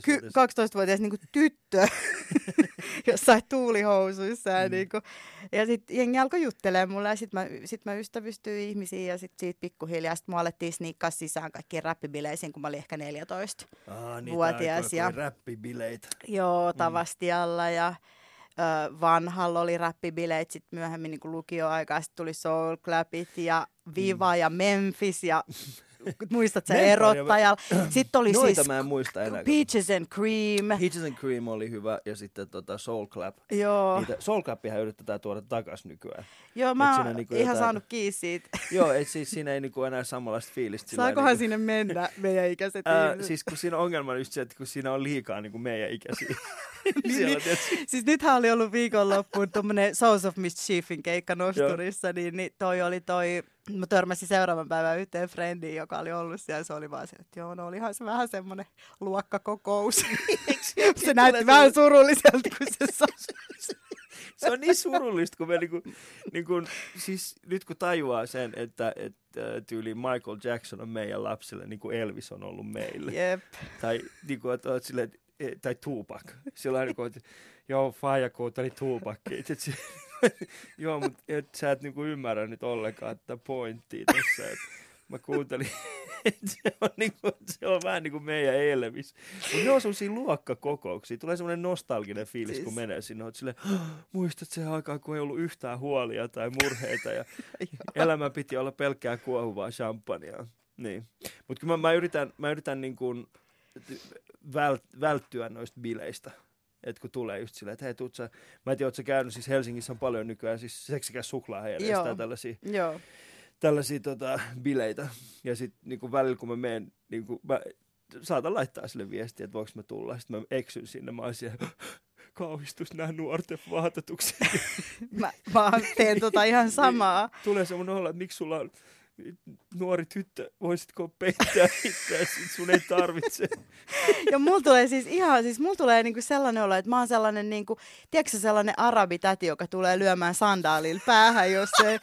ky- vuotias. 12-vuotias niin tyttö jossain tuulihousuissa. Ja, Mm. mm. niin kuin, ja sitten jengi alkoi juttelemaan mulle ja sitten mä, sit mä ystävystyin ihmisiin ja sitten siitä pikkuhiljaa sit mua alettiin sniikkaa sisään kaikkiin räppibileisiin, kun mä olin ehkä 14. Aa, niitä vuotias aikoja, kun ja- räppibileitä. Joo, Tavastialla ja ö, vanhalla oli räppibileet, sitten myöhemmin niin lukioaikaa, sitten tuli Soul Clapit ja Viva ja Memphis ja muistat sä erottajalla. Sitten oli Noita siis mä en muista enää. Peaches and Cream. Peaches and Cream oli hyvä ja sitten tota Soul Clap. Joo, Niitä, Soul Clappihän yritetään tuoda takas nykyään. Joo mä siinä oon niinku ihan jotain- saanut kiinni siitä. Joo, et siis siinä ei niinku enää samanlaista fiilistä. Saakohan niinku- sinne mennä meidän ikäiset ihmiset? siis kun siinä ongelma on just se, että kun siinä on liikaa niin kuin meidän ikäisiä. Niin, niin. tietysti, Siis nythän oli ollut viikonloppuun tuommoinen Souls of Mischiefin keikka Nosturissa, niin, niin toi oli toi, mä törmäsin seuraavan päivän yhteen friendiin, joka oli ollut siellä, se oli vaan se, että joo, no olihan se vähän semmoinen luokkakokous. se näytti vähän surulliselta, kun se sanoi. se on niin surullista, kun me niinku, niinku, siis nyt kun tajuaa sen, että, että tyyli Michael Jackson on meidän lapsille, niin kuin Elvis on ollut meille. Jep. Tai niin kuin, että oot silleen, eh, tai Tupac. Sillä niin kuin, että joo, faija kuunteli Tupackia. Joo, mutta et, sä et niinku ymmärrä nyt ollenkaan tätä pointtia tässä. Et mä kuuntelin, että se on, niinku, se on vähän niin kuin meidän Elvis. Mutta ne on sellaisia luokkakokouksia. Tulee semmoinen nostalginen fiilis, siis... kun menee sinne. Oot silleen, "Hah, muistat se aikaa, kun ei ollut yhtään huolia tai murheita. Ja elämä piti olla pelkkää kuohuvaa champagnea. Niin. Mutta mä, mä yritän, mä yritän niin kuin vält, välttyä noista bileistä. Et kun tulee just silleen, että hei, tuut sä, mä en tiedä, ootko sä käynyt, siis Helsingissä on paljon nykyään siis seksikäs Joo. tai tällaisia, Joo. tällaisia tota, bileitä. Ja sitten niin välillä, kun mä menen, niin kuin, mä saatan laittaa sille viestiä, että voiko mä tulla. Sitten mä eksyn sinne, mä oon siellä, kauhistus nämä nuorten vaatetukset. Mä, mä teen tota ihan samaa. tulee semmoinen olo, että miksi sulla on nuori tyttö, voisitko peittää itseäsi, sun ei tarvitse. Ja mulla tulee siis ihan, siis mulla tulee niinku sellainen olo, että mä oon sellainen, niinku, tiedätkö sellainen arabitäti, joka tulee lyömään sandaalilla päähän, jos se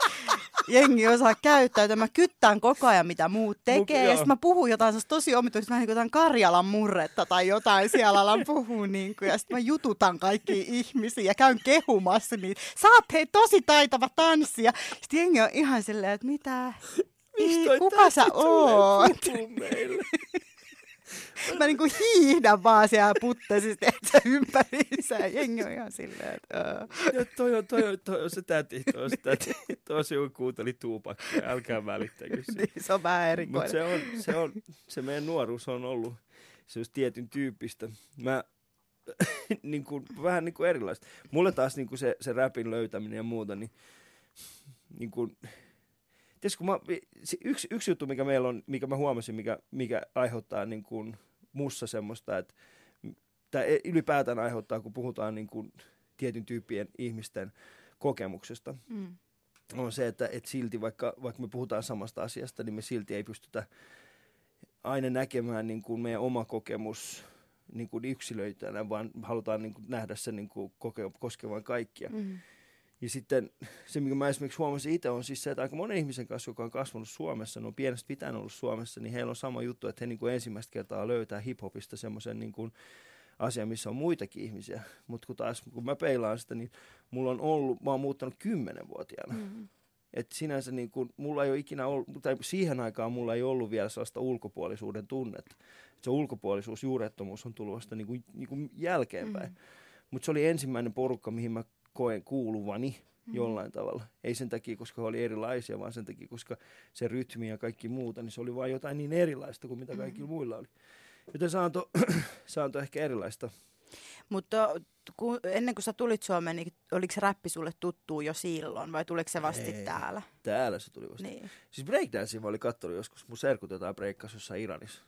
jengi osaa käyttäytyä. Mä kyttään koko ajan, mitä muut tekee. Mut ja sitten mä puhun jotain tosi omituista, vähän niin kuin jotain Karjalan murretta tai jotain siellä alan puhua. Niin kuin, ja sitten mä jututan kaikki ihmisiä ja käyn kehumassa niitä. Sä oot hei tosi taitava tanssia. Sitten jengi on ihan silleen, että mitä? Miksi Ei, kuka sä oot? meille? Mä niinku hiihdän vaan siellä puttesista, että se ympäriinsä. Ja jengi on ihan silleen, että... Ja toi on, toi on, toi on se täti, toi on se täti. Toi on se, joka kuunteli tuupakkia, älkää välittäkö siitä. Niin, se on vähän erikoinen. se on, se on, se meidän nuoruus on ollut se olisi tietyn tyyppistä. Mä niin kuin, vähän niin kuin erilaista. Mulle taas niin kuin se, se räpin löytäminen ja muuta, niin, niin kuin, tiedätkö, kun mä, se yksi, yksi juttu, mikä meillä on, mikä mä huomasin, mikä, mikä aiheuttaa niin kuin mussa semmoista, että tai ylipäätään aiheuttaa, kun puhutaan niin kuin tietyn tyyppien ihmisten kokemuksesta, Mm. on se, että, että silti vaikka, vaikka me puhutaan samasta asiasta, niin me silti ei pystytä aina näkemään niin kuin meidän oma kokemus niin kuin yksilöitänä, vaan halutaan niin kuin nähdä se niin kuin koskevan kaikkia. Mm. Ja sitten se, mikä mä esimerkiksi huomasin itse, on siis se, että aika monen ihmisen kanssa, joka on kasvanut Suomessa, ne on pienestä pitäen ollut Suomessa, niin heillä on sama juttu, että he niin kuin ensimmäistä kertaa löytää hiphopista semmoisen niin kuin asia, missä on muitakin ihmisiä. Mutta kun taas, kun mä peilaan sitä, niin mulla on ollut, mä oon muuttanut kymmenenvuotiaana. Mm. Et sinänsä niin kun, mulla ei ole ikinä ollut, tai siihen aikaan mulla ei ollut vielä sellaista ulkopuolisuuden tunnetta. Et se ulkopuolisuus, juurettomuus on tullut vasta niin kuin, niin kuin jälkeenpäin. Mm. Mutta se oli ensimmäinen porukka, mihin mä koen kuuluvani jollain tavalla. Ei sen takia, koska he oli erilaisia, vaan sen takia, koska se rytmi ja kaikki muuta, niin se oli vain jotain niin erilaista kuin mitä kaikilla muilla oli. Joten se antoi ehkä erilaista. Mutta kun, ennen kuin sä tulit Suomeen, niin oliko se räppi sulle tuttu jo silloin vai tuliko se vasta sit Ei. täällä? Täällä se tuli vasta. Niin. Siis breakdancea mä olin kattonut joskus, mun serkut jotain breikkasi jossain Iranissa.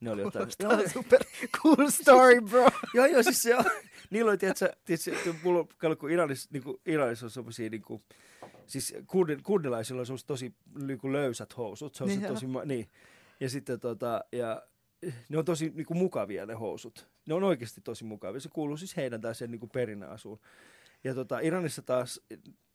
Ne oli jotain... Kuulostaa super cool story, bro. Joo, joo, siis se on. Niillä oli, tiedätkö, tiedätkö mulla on, kun Iranissa, niin kuin, Iranissa on semmosia, niin kuin, siis kurdi, kurdilaisilla on semmoset tosi niin kuin löysät housut. Se on Niin se tosi, ma- niin. Ja sitten tota, ja ne on tosi niin kuin, mukavia ne housut. Ne on oikeasti tosi mukavia. Se kuuluu siis heidän tai sen niin kuin perinneasuun. Ja tota, Iranissa taas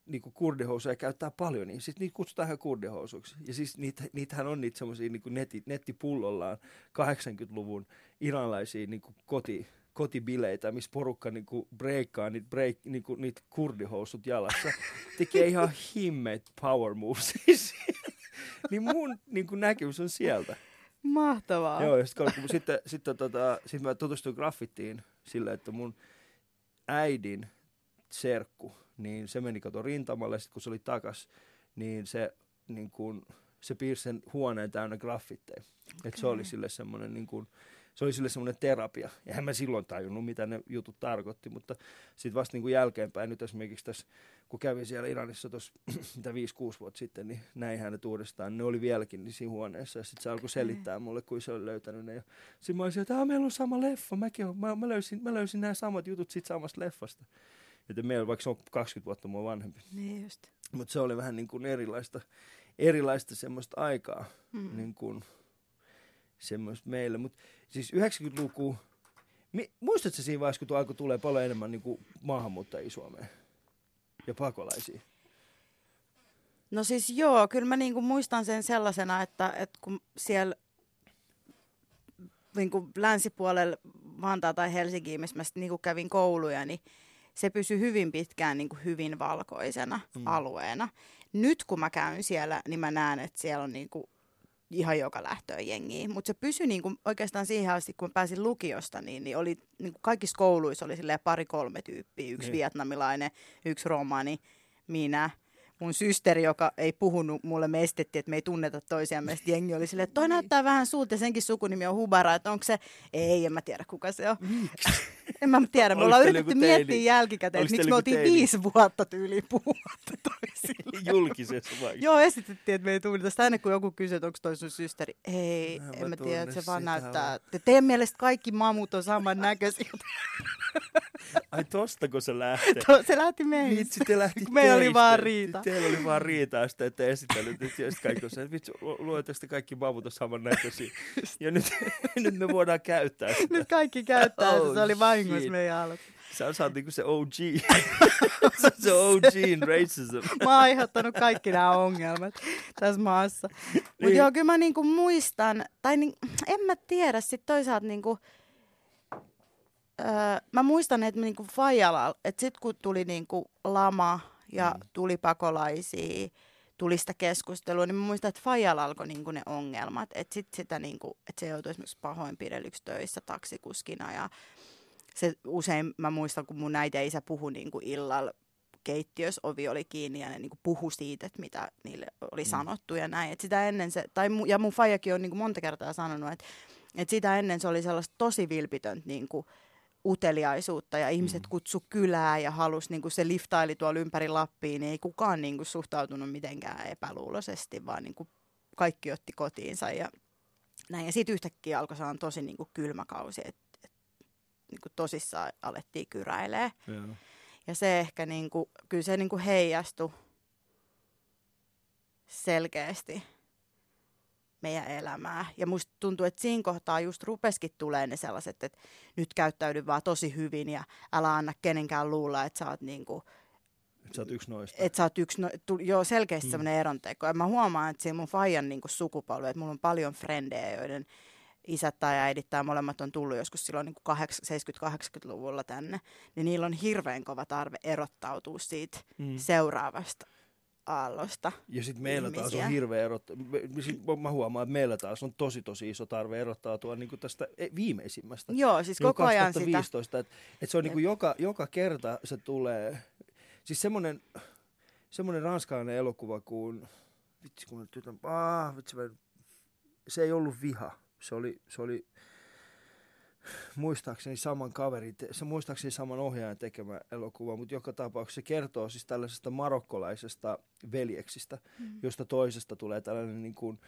niin kuin kurdihousuja käyttää paljon, niin sitten niitä kutsutaan ihan kurdihousuiksi. Ja siis niitä, niitähän on niitä semmoisia niin netti, nettipullollaan 80-luvun iranlaisia niin kuin koti, kotibileitä, missä porukka niin kuin breikkaa niitä, break, niin kuin, niitä kurdihousut jalassa. Tekee ihan himmeet power moves. niin mun niin kuin näkemys on sieltä. Mahtavaa. Joo, ja sit, kun, sitten, sitten tota, sit mä tutustuin graffittiin sillä, että mun äidin serkku, niin se meni kato rintamalle, sitten kun se oli takas, niin se, niin kun, se piirsi sen huoneen täynnä graffitteja. Okay. Et se oli sille semmoinen niin kun, se oli sille semmoinen terapia. Ja en mä silloin tajunnut, mitä ne jutut tarkoitti, mutta sitten vasta niin kuin jälkeenpäin, nyt esimerkiksi tässä, kun kävin siellä Iranissa tuossa mitä 5-6 vuotta sitten, niin näin hänet uudestaan. Ne oli vieläkin niin siinä huoneessa ja sitten se alkoi selittää mulle, kuin se oli löytänyt ne. Sitten mä olisin, että "Aa, meillä on sama leffa, Mäkin on, mä, mä, löysin, mä löysin nämä samat jutut siitä samasta leffasta. Joten meillä, vaikka se on 20 vuotta mua vanhempi. Niin just. Mutta se oli vähän niin kuin erilaista, erilaista semmoista aikaa, Mm. niin kuin semmoista meille. Mutta siis 90-luku, mi, muistatko siinä vaiheessa, kun tuo alkoi tulee paljon enemmän niin kuin maahanmuuttajia Suomeen ja pakolaisia? No siis joo, kyllä mä niinku muistan sen sellaisena, että, että kun siellä niinku länsipuolella Vantaa tai Helsinkiä, missä mä sit niinku kävin kouluja, niin se pysyi hyvin pitkään niinku hyvin valkoisena Mm. mm. alueena. Nyt kun mä käyn siellä, niin mä näen, että siellä on niinku ihan joka lähtöön jengiä. Mutta se pysyi niinku oikeastaan siihen asti, kun pääsin lukiosta, niin, niin oli niinku kaikissa kouluissa oli pari-kolme tyyppiä. Yksi Niin. vietnamilainen, yksi romani, minä, mun systeri, joka ei puhunut mulle, me estettiin, että me ei tunneta toisiamme. Sitten jengi oli silleen, että toi näyttää vähän sulta ja senkin sukunimi on Hubara, että onko se, ei, en mä tiedä kuka se on. En mä tiedä, me ollaan yritetty miettiä teini? jälkikäteen, että miksi me oltiin teini? viisi vuotta tyyliin puhumatta toisille. Julkisessa vai? Joo, esitettiin, että me ei tunneta. Sitä aina kun joku kysyy, että onko toi sun systeri. Ei, Mä en mä tiedä, että se vaan sitä näyttää. Te teidän mielestä kaikki mamut on samannäköisiä. Ai tostako se lähtee? To, se lähti meistä. Vitsi, te lähti Kun meillä oli vaan riita. Teillä oli vaan riita, ja sitten ette esitellyt. Ja sitten kaikki on se, että vitsi, lu- luetteko te kaikki bavut on samannäköisiä? Ja nyt, nyt me voidaan käyttää sitä. Nyt kaikki käyttää Oh, oh, se oli vahingossa meidän alku. Sä, sä oot niinku se OG. Sä oot se OG in racism. Mä oon aiheuttanut kaikki nämä ongelmat tässä maassa. Mutta Niin. joo, kyllä mä niinku muistan, tai niin, en mä tiedä, sit toisaalta niinku, öö, mä muistan, että niinku Fajala, että sit kun tuli niinku lama ja Mm. tuli pakolaisia, tuli sitä keskustelua, niin mä muistan, että Fajalla alkoi niinku ne ongelmat. Että sit sitä niinku, että se joutui esimerkiksi pahoinpidellyksi töissä taksikuskina ja se usein mä muistan, kun mun äiti ja isä puhui niinku illalla keittiössä ovi oli kiinni ja ne niinku puhu siitä, että mitä niille oli Mm. sanottu ja näin. Et sitä ennen se, tai mu, ja mun faijakin on niinku monta kertaa sanonut, että et sitä ennen se oli sellaista tosi vilpitöntä niinku uteliaisuutta ja ihmiset Mm. kutsu kylää ja halusi, niinku se liftaili tuolla ympäri Lappiin, niin ei kukaan niinku suhtautunut mitenkään epäluuloisesti, vaan niinku kaikki otti kotiinsa ja näin. Ja sitten yhtäkkiä alkoi saada tosi niinku kylmä kausi, että et, niinku tosissaan alettiin kyräilee. Joo. Ja se ehkä niinku, kyllä se niinku heijastui selkeästi meidän elämää. Ja musta tuntuu, että siinä kohtaa just rupeskin tulee ne sellaiset, että nyt käyttäydy vaan tosi hyvin ja älä anna kenenkään luulla, että sä oot niinku, Et sä oot yksi noista. että sä oot yksi, no, tu, joo, selkeästi Mm. mm. semmoinen eronteko. Ja mä huomaan, että siinä mun faijan niinku sukupolvi, että mulla on paljon frendejä, joiden isät tai äidit tai molemmat on tullut joskus silloin niin 70-80-luvulla tänne, niin niillä on hirveän kova tarve erottautua siitä Mm. seuraavasta aallosta. Ja sitten meillä taas ihmisiä. on hirveä erot. mä huomaan, että meillä taas on tosi tosi iso tarve erottautua niin tästä e- viimeisimmästä. Joo, siis Niin koko ajan sitä. 2015, että et se on niinku Jep. joka, joka kerta se tulee, siis semmoinen, semmoinen ranskalainen elokuva kuin, vitsi kun nyt aah, vitsi, se ei ollut viha, se oli, se oli muistaakseni saman kaverin, se muistaakseni saman ohjaajan tekemä elokuva, mutta joka tapauksessa se kertoo siis tällaisesta marokkolaisesta veljeksistä, Mm. josta toisesta tulee tällainen niin kuin,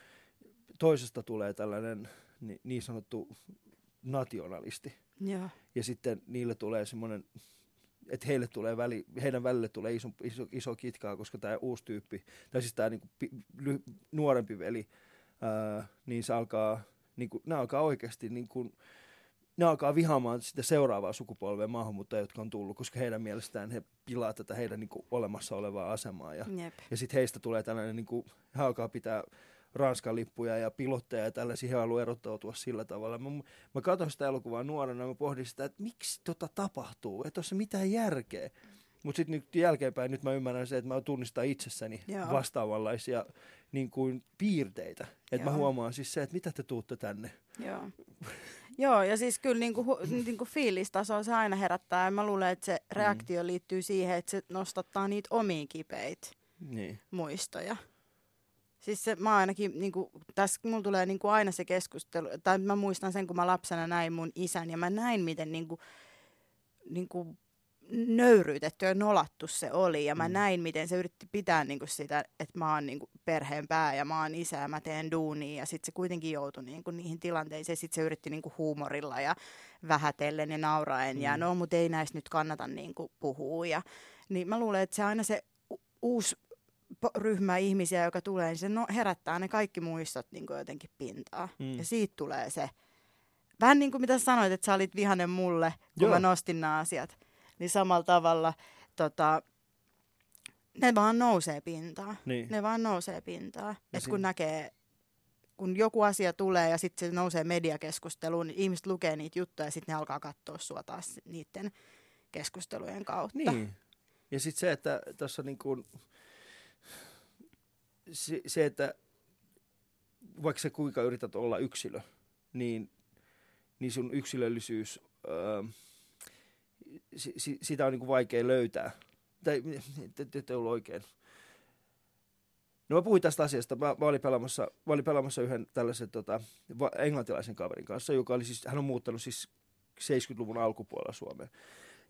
toisesta tulee tällainen niin, niin sanottu nationalisti. Joo. Ja sitten niille tulee semmoinen, että heille tulee väli, heidän välille tulee iso, iso, iso kitkaa, koska tämä uusi tyyppi, tai siis tämä niinku, pi- ly, nuorempi veli, ää, niin se alkaa, niinku, ne alkaa oikeasti, niinku, ne alkaa vihaamaan sitä seuraavaa sukupolvea maahanmuuttajia, jotka on tullut, koska heidän mielestään he pilaa tätä heidän niinku, olemassa olevaa asemaa. Ja, Jep. ja sitten heistä tulee tällainen, niin kuin, he alkaa pitää Ranskan lippuja ja pilotteja ja tällaisia, he haluaa erottautua sillä tavalla. Mä, mä katsoin sitä elokuvaa nuorena ja mä pohdin sitä, että miksi tota tapahtuu, että tuossa mitään järkeä. Mutta sitten nyt jälkeenpäin nyt mä ymmärrän se, että mä tunnistan itsessäni Joo. vastaavanlaisia niin kuin, piirteitä. Että mä huomaan siis se, että mitä te tuutte tänne. Joo. Joo, ja siis kyllä niinku, hu- niinku fiilistasoa se aina herättää. Ja mä luulen, että se reaktio mm. liittyy siihen, että se nostattaa niitä omia kipeitä Niin. muistoja. Siis se, mä ainakin, niinku, tässä mulla tulee niinku aina se keskustelu, tai mä muistan sen, kun mä lapsena näin mun isän, ja mä näin, miten niinku, niinku nöyryytetty ja nolattu se oli, ja mä Mm. näin, miten se yritti pitää niinku sitä, että mä oon niinku perheen pää, ja mä oon isä, ja mä teen duunia, ja sitten se kuitenkin joutui niinku niihin tilanteisiin, ja sitten se yritti niinku huumorilla ja vähätellen ja nauraen, ja Mm. no, mutta ei näistä nyt kannata niinku puhua, ja niin mä luulen, että se aina se u- uusi ryhmä ihmisiä, joka tulee, niin se no, herättää ne kaikki muistot niin jotenkin pintaa. Mm. Ja siitä tulee se, vähän niin kuin mitä sanoit, että sä olit vihanen mulle, kun. Joo. mä nostin nämä asiat. Niin samalla tavalla tota, ne vaan nousee pintaan. Niin. Ne vaan nousee pintaan. Ja Et sin- kun näkee, kun joku asia tulee ja sitten se nousee mediakeskusteluun, niin ihmiset lukee niitä juttuja ja sitten ne alkaa katsoa sua taas niiden keskustelujen kautta. Niin. Ja sitten se, että tuossa niin kuin, se, se, että vaikka sä kuinka yrität olla yksilö, niin, niin sun yksilöllisyys, öö, si, si, sitä on niin kuin vaikea löytää. Tai, te ollut oikein. No mä puhuin tästä asiasta. Mä, mä, olin, pelaamassa, mä olin pelaamassa yhden tällaisen tota, englantilaisen kaverin kanssa, joka oli siis, hän on muuttanut siis 70-luvun alkupuolella Suomeen.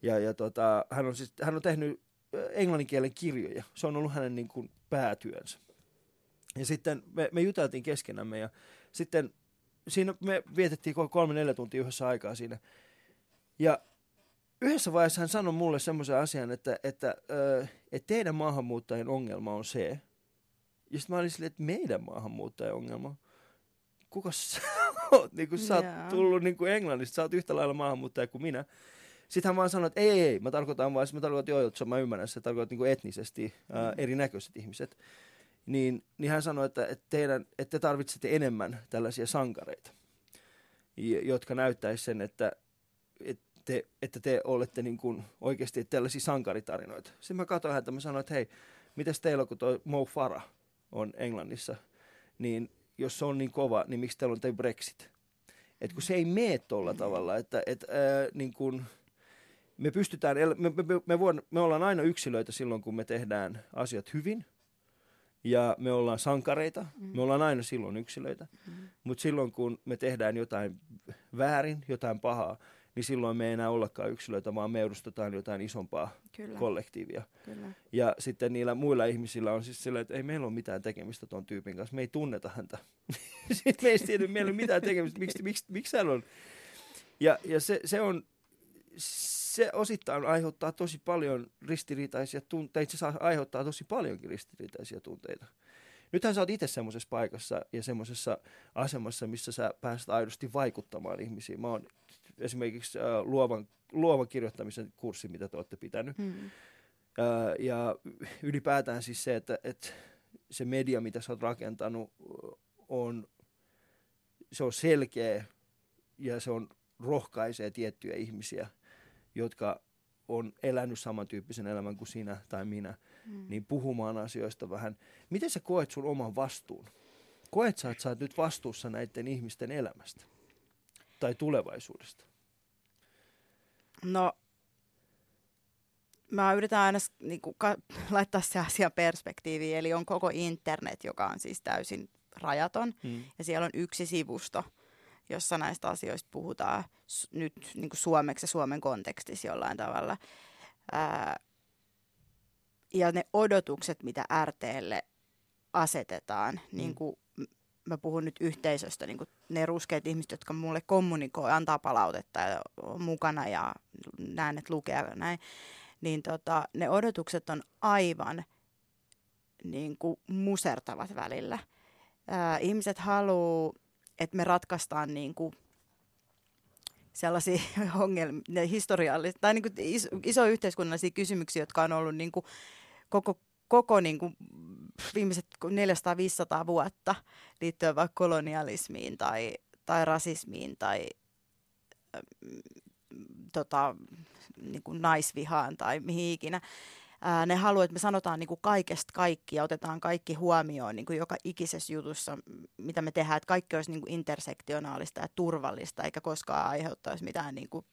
Ja, ja tota, hän, on siis, hän on tehnyt englannin kielen kirjoja. Se on ollut hänen niin kuin, päätyönsä. Ja sitten me, me juteltiin keskenämme ja sitten siinä me vietettiin kolme neljä tuntia yhdessä aikaa siinä. Ja yhdessä vaiheessa hän sanoi mulle semmoisen asian, että, että, ö, että teidän maahanmuuttajien ongelma on se. Ja sitten mä olin silleen, että meidän maahanmuuttajien ongelma. Kuka sä oot? Niin kun sä oot Jaa. tullut niin kuin Englannista, sä oot yhtä lailla maahanmuuttaja kuin minä. Sitten hän vaan sanoi, että ei, ei, ei, mä tarkoitan vaan, mä tarkoitan, joo, että mä ymmärrän, että tarkoitan niin kuin etnisesti ää, erinäköiset ihmiset. Niin, niin hän sanoi, että, että, teidän, että te tarvitsette enemmän tällaisia sankareita, jotka näyttäisi sen, että, että, te, että te olette niin kuin oikeasti tällaisia sankaritarinoita. Sitten mä katsoin häntä, mä sanoin, että hei, mitäs teillä on, kun toi Mo Farah on Englannissa, niin jos se on niin kova, niin miksi teillä on toi Brexit? Et kun se ei mene tuolla tavalla, että et, ää, niin kun me pystytään, me, me, me, me, voin, me ollaan aina yksilöitä silloin, kun me tehdään asiat hyvin, ja me ollaan sankareita, mm. me ollaan aina silloin yksilöitä, mm. mutta silloin kun me tehdään jotain väärin, jotain pahaa, niin silloin me ei enää ollakaan yksilöitä, vaan me edustetaan jotain isompaa Kyllä, kollektiivia. kyllä. Ja sitten niillä muilla ihmisillä on siis sillä, että ei meillä ole mitään tekemistä tuon tyypin kanssa, me ei tunneta häntä. sitten me ei tiedä, meillä ei ole mitään tekemistä, miksi, miksi, miksi hän on. Ja, ja se, se on, se osittain aiheuttaa tosi paljon ristiriitaisia tunteita, se aiheuttaa tosi paljonkin ristiriitaisia tunteita. Nythän sä oot itse semmoisessa paikassa ja semmoisessa asemassa, missä sä pääset aidosti vaikuttamaan ihmisiin. Mä oon esimerkiksi äh, luovan, luovan kirjoittamisen kurssi, mitä te olette pitänyt. Mm. Ää, ja ylipäätään siis se, että, että se media, mitä sä oot rakentanut, on, se on selkeä ja se on rohkaisee tiettyjä ihmisiä, jotka on elänyt samantyyppisen elämän kuin sinä tai minä, Mm. niin puhumaan asioista vähän. Miten sä koet sun oman vastuun? Koet sä, että sä oot nyt vastuussa näiden ihmisten elämästä tai tulevaisuudesta? No, mä yritän aina s- niinku, ka- laittaa se asia perspektiiviin, eli on koko internet, joka on siis täysin rajaton, Hmm. ja siellä on yksi sivusto, jossa näistä asioista puhutaan s- nyt niin kuin suomeksi ja Suomen kontekstissa jollain tavalla. Ää, ja ne odotukset, mitä RTlle asetetaan, mm. niin kuin mä puhun nyt yhteisöstä, niin ne ruskeat ihmiset, jotka mulle kommunikoi, antaa palautetta ja on mukana ja näen, että lukee ja näin, niin tota, ne odotukset on aivan niin kuin musertavat välillä. Ää, ihmiset haluaa, että me ratkaistaan niin kuin sellaisia ongelmia, historiallisia, tai niin kuin iso, iso yhteiskunnallisia kysymyksiä, jotka on ollut niin kuin koko, koko niin kuin viimeiset 400-500 vuotta liittyen vaikka kolonialismiin tai, tai rasismiin tai mm, tota, niin kuin naisvihaan tai mihin ikinä. Ää, ne haluaa, että me sanotaan niin kuin kaikesta kaikki ja otetaan kaikki huomioon niin kuin joka ikisessä jutussa, mitä me tehdään, että kaikki olisi niin kuin intersektionaalista ja turvallista, eikä koskaan aiheuttaisi mitään niin kuin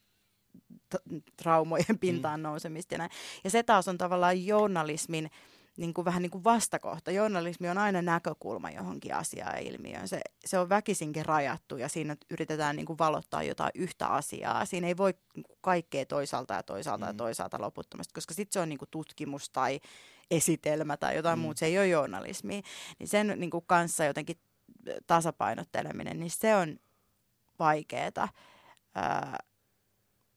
traumojen pintaan nousemista. Ja, näin. ja se taas on tavallaan journalismin niin kuin vähän niin kuin vastakohta. Journalismi on aina näkökulma johonkin asiaan ja ilmiöön. Se, se on väkisinkin rajattu ja siinä yritetään niin kuin valottaa jotain yhtä asiaa. Siinä ei voi kaikkea toisaalta ja toisaalta mm. ja toisaalta loputtomasti, koska sitten se on niin kuin tutkimus tai esitelmä tai jotain mm. Muuta. Se ei ole journalismi. Niin sen niin kuin kanssa jotenkin tasapainotteleminen, niin se on vaikeeta.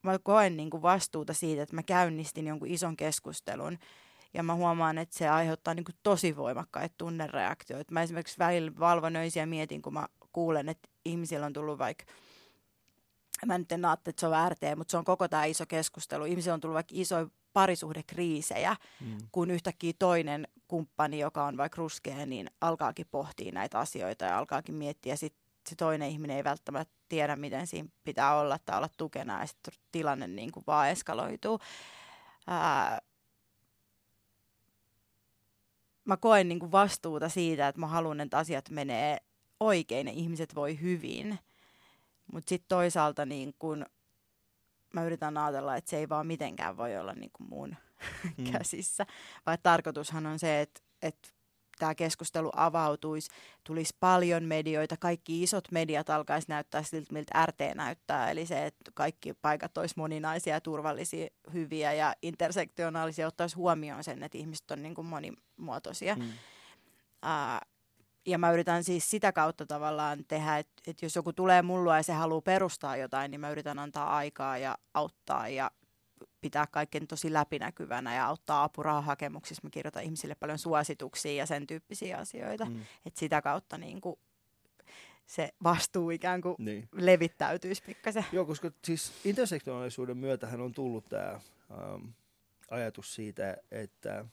Mä koen niin kuin vastuuta siitä, että mä käynnistin jonkun ison keskustelun ja mä huomaan, että se aiheuttaa niin kuin tosi voimakkaita tunnereaktioita. Mä esimerkiksi välillä valvon öisiä ja mietin, kun mä kuulen, että ihmisillä on tullut vaikka mä nyt en ajattele, että se on RT, mutta se on koko tämä iso keskustelu. Ihmisillä on tullut vaikka isoja parisuhdekriisejä, Mm. kun yhtäkkiä toinen kumppani, joka on vaikka ruskea, niin alkaakin pohtia näitä asioita ja alkaakin miettiä. Sitten se toinen ihminen ei välttämättä tiedä, miten siinä pitää olla tai olla tukena ja sitten tilanne niin kuin vaan eskaloituu. Ää, mä koen niin kuin vastuuta siitä, että mä haluan, että asiat menee oikein ja ihmiset voi hyvin. Mutta sitten toisaalta niin kun mä yritän ajatella, että se ei vaan mitenkään voi olla niin kuin mun Mm. käsissä. Vai tarkoitushan on se, että, että tämä keskustelu avautuisi, tulisi paljon medioita, kaikki isot mediat alkaisi näyttää siltä, miltä RT näyttää. Eli se, että kaikki paikat olisi moninaisia, turvallisia, hyviä ja intersektionaalisia, ottaisi huomioon sen, että ihmiset on niin kuin monimuotoisia. Mm. Ää, ja mä yritän siis sitä kautta tavallaan tehdä, että, että jos joku tulee mulla ja se haluaa perustaa jotain, niin mä yritän antaa aikaa ja auttaa ja pitää kaiken tosi läpinäkyvänä ja auttaa apurahahakemuksissa. Mä kirjoitan ihmisille paljon suosituksia ja sen tyyppisiä asioita. Mm. Että sitä kautta niin kuin se vastuu ikään kuin Niin. levittäytyisi pikkasen. Joo, koska siis intersektionaalisuuden myötähän on tullut tämä ähm, ajatus siitä, että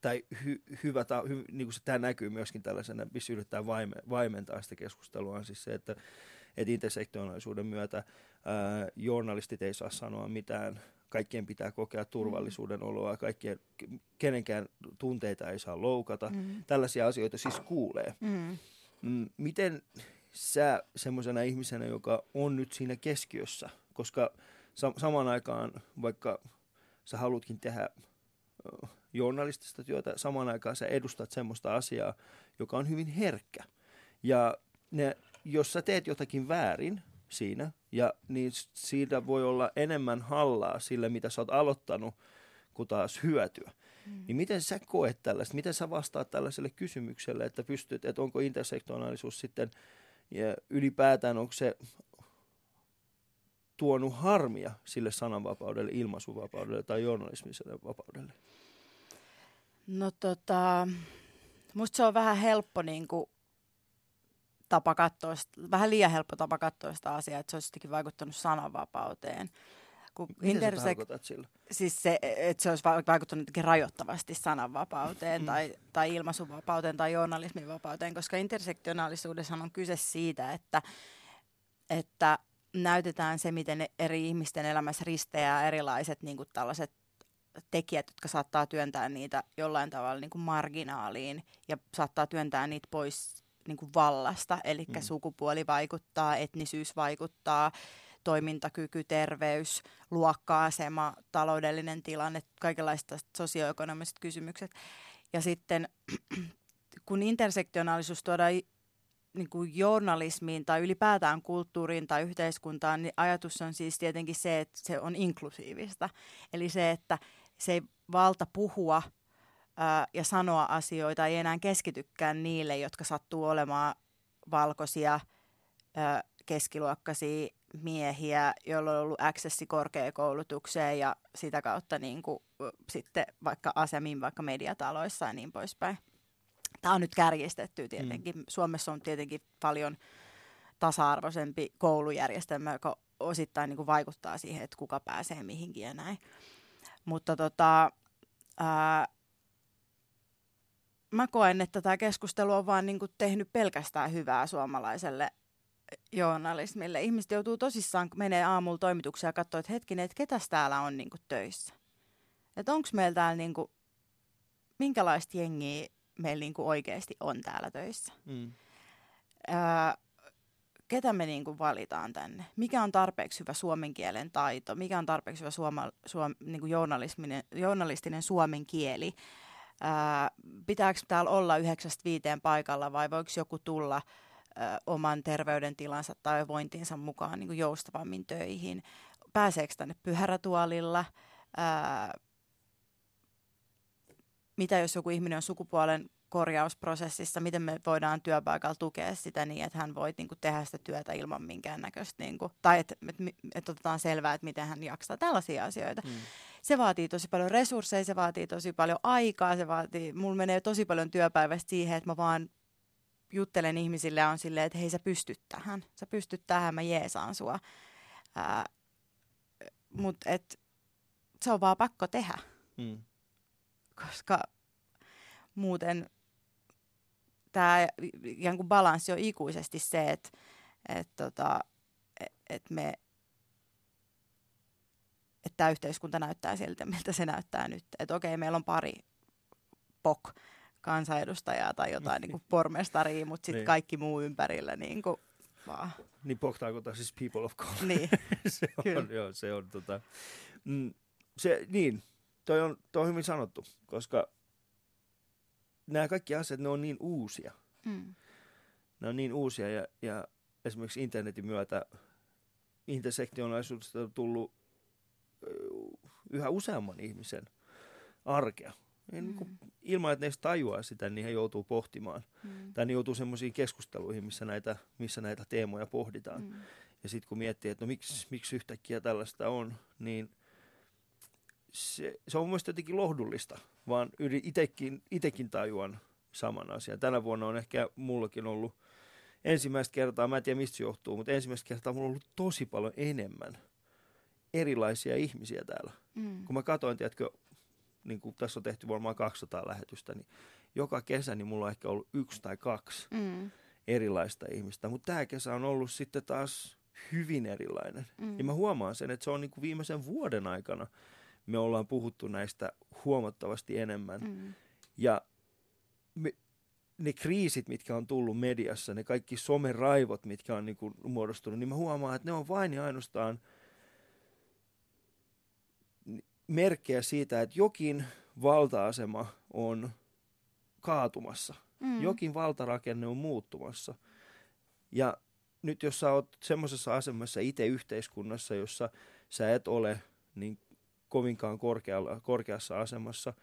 tai hy, hyvä, ta, hy, niin kuin se, tämä näkyy myöskin tällaisena, missä yrittää vaime, vaimentaa sitä keskustelua, on siis se, että, että intersektionaalisuuden myötä ää, journalistit ei saa sanoa mitään, kaikkien pitää kokea turvallisuuden oloa, kaikkien, kenenkään tunteita ei saa loukata, Mm. tällaisia asioita siis kuulee. Mm. Mm, miten sä semmoisena ihmisenä, joka on nyt siinä keskiössä, koska sa- samaan aikaan, vaikka sä halutkin tehdä journalistista työtä, samaan aikaan sä edustat semmoista asiaa, joka on hyvin herkkä. Ja ne, jos sä teet jotakin väärin siinä, ja niin siitä voi olla enemmän hallaa sille, mitä sä oot aloittanut, kuin taas hyötyä. Mm. Niin miten sä koet tällaista? Miten sä vastaat tällaiselle kysymykselle, että pystyt, että onko intersektionaalisuus sitten ja ylipäätään, onko se tuonut harmia sille sananvapaudelle, ilmaisuvapaudelle tai journalismiselle vapaudelle? No tota, musta se on vähän helppo niin kuin, tapa katsoa, vähän liian helppo tapa katsoa sitä asiaa, että se olisi jotenkin vaikuttanut sananvapauteen. Kun intersek- sillä? siis se, että se olisi va- vaikuttanut jotenkin rajoittavasti sananvapauteen Mm. tai, tai ilmaisuvapauteen tai journalismin vapauteen, koska intersektionaalisuudessa on kyse siitä, että, että näytetään se, miten eri ihmisten elämässä risteää erilaiset niin kuin tällaiset tekijät, jotka saattaa työntää niitä jollain tavalla niin kuin marginaaliin ja saattaa työntää niitä pois niin kuin vallasta. Eli Mm. sukupuoli vaikuttaa, etnisyys vaikuttaa, toimintakyky, terveys, luokka-asema, taloudellinen tilanne, kaikenlaiset sosioekonomiset kysymykset. Ja sitten kun intersektionaalisuus tuodaan niin kuin journalismiin tai ylipäätään kulttuuriin tai yhteiskuntaan, niin ajatus on siis tietenkin se, että se on inklusiivista. Eli se, että se ei valta puhua ää, ja sanoa asioita ei enää keskitykään niille, jotka sattuu olemaan valkoisia, ää, keskiluokkaisia miehiä, joilla on ollut accessi korkeakoulutukseen ja sitä kautta niin kuin, sitten vaikka asemiin vaikka mediataloissa ja niin poispäin. Tämä on nyt kärjistetty tietenkin. Mm. Suomessa on tietenkin paljon tasa-arvoisempi koulujärjestelmä, joka osittain niin kuin vaikuttaa siihen, että kuka pääsee mihinkin ja näin. Mutta tota, ää, mä koen, että tämä keskustelu on vaan niin kuin tehnyt pelkästään hyvää suomalaiselle journalismille. Ihmiset joutuu tosissaan, kun menee aamulla toimitukseen ja katsoo, että hetkinen, että ketäs täällä on niin kuin töissä. Että onko meillä täällä, niin kuin, minkälaista jengiä meillä niin kuin oikeasti on täällä töissä. Mm. Ää, ketä me niin kuin valitaan tänne? Mikä on tarpeeksi hyvä suomen kielen taito? Mikä on tarpeeksi hyvä suoma, suom, niin kuin journalistinen suomen kieli? Ää, pitääkö täällä olla yhdeksästä viiteen paikalla vai voiko joku tulla oman terveydentilansa tai vointinsa mukaan niin kuin joustavammin töihin? Pääseekö tänne pyhärätuolilla? Ää, mitä jos joku ihminen on sukupuolen korjausprosessissa, miten me voidaan työpaikalla tukea sitä niin, että hän voi niin kuin, tehdä sitä työtä ilman minkäännäköistä, niin kuin, tai että et, et, et otetaan selvää, että miten hän jaksaa. Tällaisia asioita. Mm. Se vaatii tosi paljon resursseja, se vaatii tosi paljon aikaa, se vaatii, mulla menee tosi paljon työpäivästä siihen, että mä vaan juttelen ihmisille ja on silleen, että hei sä pystyt tähän, sä pystyt tähän, mä jeesaan sua. Mutta se on vaan pakko tehdä Mm. koska muuten tämä ikään kuin balanssi on ikuisesti se, että et tota, et, et me että tämä yhteiskunta näyttää siltä, miltä se näyttää nyt. Että okei, meillä on pari pok kansanedustajaa tai jotain niin kuin pormestaria, mutta sitten Niin. kaikki muu ympärillä niin kuin vaan. Niin POC tarkoittaa siis people of color. Niin. se on, Kyllä. joo, se on tota, mm, se, niin, toi on, toi on hyvin sanottu, koska nämä kaikki asiat, ne on niin uusia. Mm. Ne on niin uusia ja, ja esimerkiksi internetin myötä intersektionaalisuudesta on tullut yhä useamman ihmisen arkea. Ja niin kuin, Mm. ilman, että ne edes tajuaa sitä, niin he joutuu pohtimaan. Mm. Tai ne joutuu semmoisiin keskusteluihin, missä näitä, missä näitä teemoja pohditaan. Mm. Ja sitten kun miettii, että no miksi, miksi yhtäkkiä tällaista on, niin se, se on mun mielestä jotenkin lohdullista, vaan itekin, itekin tajuan saman asian. Tänä vuonna on ehkä mullakin ollut ensimmäistä kertaa, mä en tiedä mistä se johtuu, mutta ensimmäistä kertaa mulla on ollut tosi paljon enemmän erilaisia ihmisiä täällä. Mm. Kun mä katsoin, tiedätkö, niin kuin tässä on tehty varmaan 200 lähetystä, niin joka kesä niin mulla on ehkä ollut yksi tai kaksi Mm. erilaista ihmistä. Mutta tämä kesä on ollut sitten taas hyvin erilainen. Mm. Ja mä huomaan sen, että se on niin kuin viimeisen vuoden aikana me ollaan puhuttu näistä huomattavasti enemmän. Mm. Ja me, ne kriisit, mitkä on tullut mediassa, ne kaikki someraivot, mitkä on niin kuin muodostunut, niin mä huomaan, että ne on vain ja ainoastaan merkkejä siitä, että jokin valta-asema on kaatumassa. Mm. Jokin valtarakenne on muuttumassa. Ja nyt jos sä oot semmoisessa asemassa itse yhteiskunnassa, jossa sä et ole niin kovinkaan korkealla, korkeassa asemassa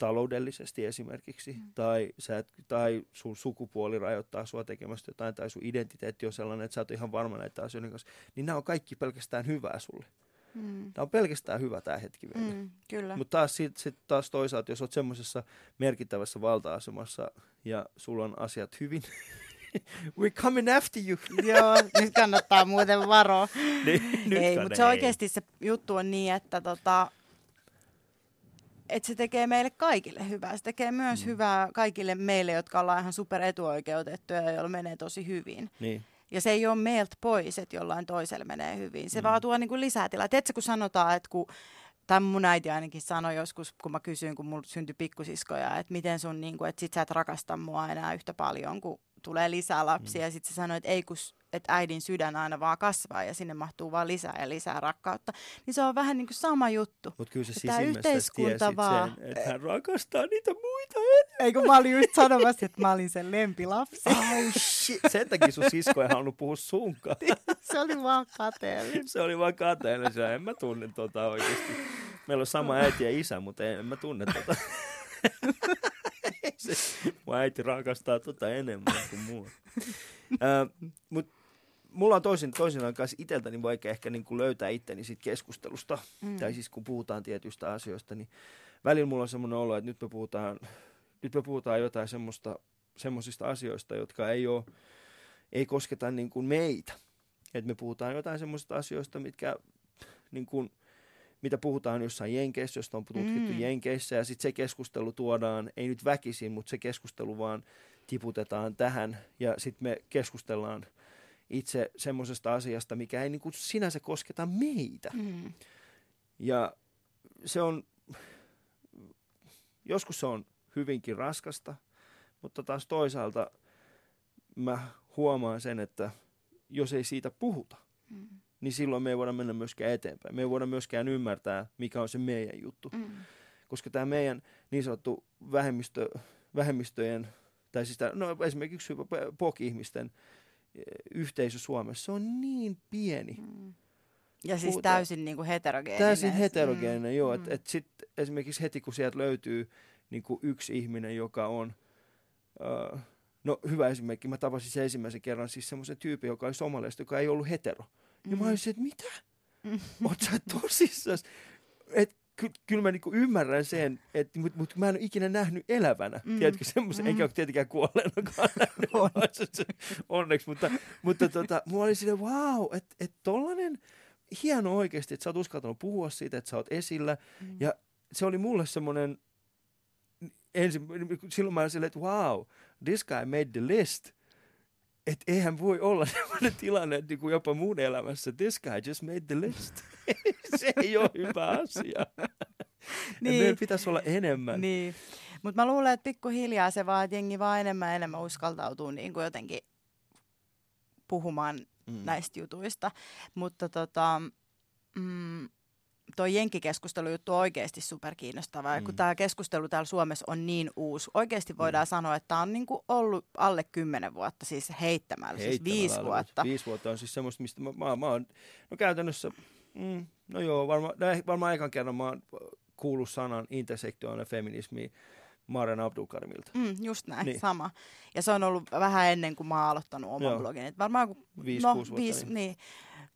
taloudellisesti esimerkiksi, mm. tai, sä et, tai sun sukupuoli rajoittaa sua tekemästä jotain, tai sun identiteetti on sellainen, että sä oot ihan varma näitä asioiden kanssa, niin nämä on kaikki pelkästään hyvää sulle. Mm. Tämä on pelkästään hyvä tämä hetki vielä. Mm. Kyllä. Mutta taas, sit, sit taas toisaalta, jos olet semmoisessa merkittävässä valta-asemassa ja sulla on asiat hyvin, we're coming after you. Joo, nyt kannattaa muuten varoa. niin, ei, mutta se oikeasti se juttu on niin, että tota, että se tekee meille kaikille hyvää. Se tekee myös mm. hyvää kaikille meille, jotka ollaan ihan super etuoikeutettuja ja joilla menee tosi hyvin. Niin. Ja se ei ole meiltä pois, että jollain toisella menee hyvin. Se Mm. vaan tuo niin kuin lisää tilaa. Tiedätkö, kun sanotaan, että kun, tai mun äiti ainakin sanoi joskus, kun mä kysyin, kun mulla syntyi pikkusiskoja, että miten sun, niin kuin, että sit sä et rakasta mua enää yhtä paljon, kun tulee lisää lapsia. Mm. Ja sit se sanoi, että ei kun, että äidin sydän aina vaan kasvaa ja sinne mahtuu vaan lisää ja lisää rakkautta. Niin se on vähän niin kuin sama juttu. Mutta kyllä se sisimmässä yhteiskunta vaan- sen, että hän rakastaa niitä muita Ei kun mä olin just sanomassa, että mä olin sen lempilapsi. Oh shit. Sen takia sun sisko ei halunnut puhua sunkaan. se oli vaan kateellinen. Se oli vaan kateellinen. Se, En mä tunne tota oikeasti. Meillä on sama äiti ja isä, mutta en, en mä tunne tota. se, mun äiti rakastaa tota enemmän kuin mua. Äh, mut mulla on toisin, toisinaan kanssa itseltäni vaikea ehkä niin kuin löytää itteni siitä keskustelusta. Mm. Tai siis kun puhutaan tietyistä asioista, niin välillä mulla on semmoinen olo, että nyt me puhutaan, nyt me puhutaan jotain semmoista, semmoisista asioista, jotka ei ole, ei kosketa niin kuin meitä. Että me puhutaan jotain semmoisista asioista, mitkä niin kuin, mitä puhutaan jossain Jenkeissä, josta on tutkittu Mm. Jenkeissä, ja sitten se keskustelu tuodaan, ei nyt väkisin, mutta se keskustelu vaan tiputetaan tähän, ja sitten me keskustellaan itse semmoisesta asiasta, mikä ei niin kuin sinänsä kosketa meitä. Mm. Ja se on, joskus se on hyvinkin raskasta, mutta taas toisaalta mä huomaan sen, että jos ei siitä puhuta, Mm. Niin silloin me ei voida mennä myöskään eteenpäin. Me ei voida myöskään ymmärtää, mikä on se meidän juttu. Mm. Koska tämä meidän niin sanottu vähemmistö, vähemmistöjen, tai siis tää, no esimerkiksi POK-ihmisten eh, yhteisö Suomessa, se on niin pieni. Mm. Ja siis Puhutaan- täysin niin kuin heterogeeninen. Täysin heterogeeninen, mm, joo. mm. Että et sitten esimerkiksi heti, kun sieltä löytyy niin kuin yksi ihminen, joka on... Uh, no hyvä esimerkki, mä tapasin sen ensimmäisen kerran siis semmoisen tyypin, joka oli somaliasta, joka ei ollut hetero. Mm. Ja mä olisin, että mitä? Mm. Oot sä tosissas? Et, ky- kyllä mä niinku ymmärrän sen, että mut, mut mä en ole ikinä nähnyt elävänä. Mm. Mm. Tiedätkö semmoisen, Mm. enkä ole tietenkään kuolleenakaan nähnyt. On. Onneksi, mutta, mutta tota, mulla oli silleen, wow, että et tollanen hieno oikeasti, että sä oot uskaltanut puhua siitä, että sä oot esillä. Mm. Ja se oli mulle semmoinen, ensin, silloin mä olin silleen, että wow, this guy made the list. Että eihän voi olla sellainen tilanne, että niinku jopa mun elämässä, this guy just made the list. se ei ole hyvä asia. niin. Niin. Meillä pitäisi olla enemmän. Niin. Mutta mä luulen, että pikkuhiljaa se vaan, että jengi vaan enemmän ja enemmän uskaltautuu niin kuin jotenkin puhumaan Mm. näistä jutuista. Mutta tota, mm, toi jenkkikeskustelujuttu on oikeasti superkiinnostavaa. Ja kun Mm. tämä keskustelu täällä Suomessa on niin uusi, oikeasti voidaan sanoa, että tämä on niinku ollut alle kymmenen vuotta, siis heittämällä, siis Heittämällä viisi alue. vuotta. Viisi vuotta on siis semmoista, mistä mä, mä, mä oon, no käytännössä, mm, no joo, varmaan no, varmaan ekan kerran mä oon kuullut sanan intersektionaalinen feminismi Maren Abdulkarimilta. Mm, just näin, niin. sama. Ja se on ollut vähän ennen kuin mä oon aloittanut oman Joo. blogin. Et varmaan kun, Viisi, no, kuusi vuotta, viisi, niin. niin.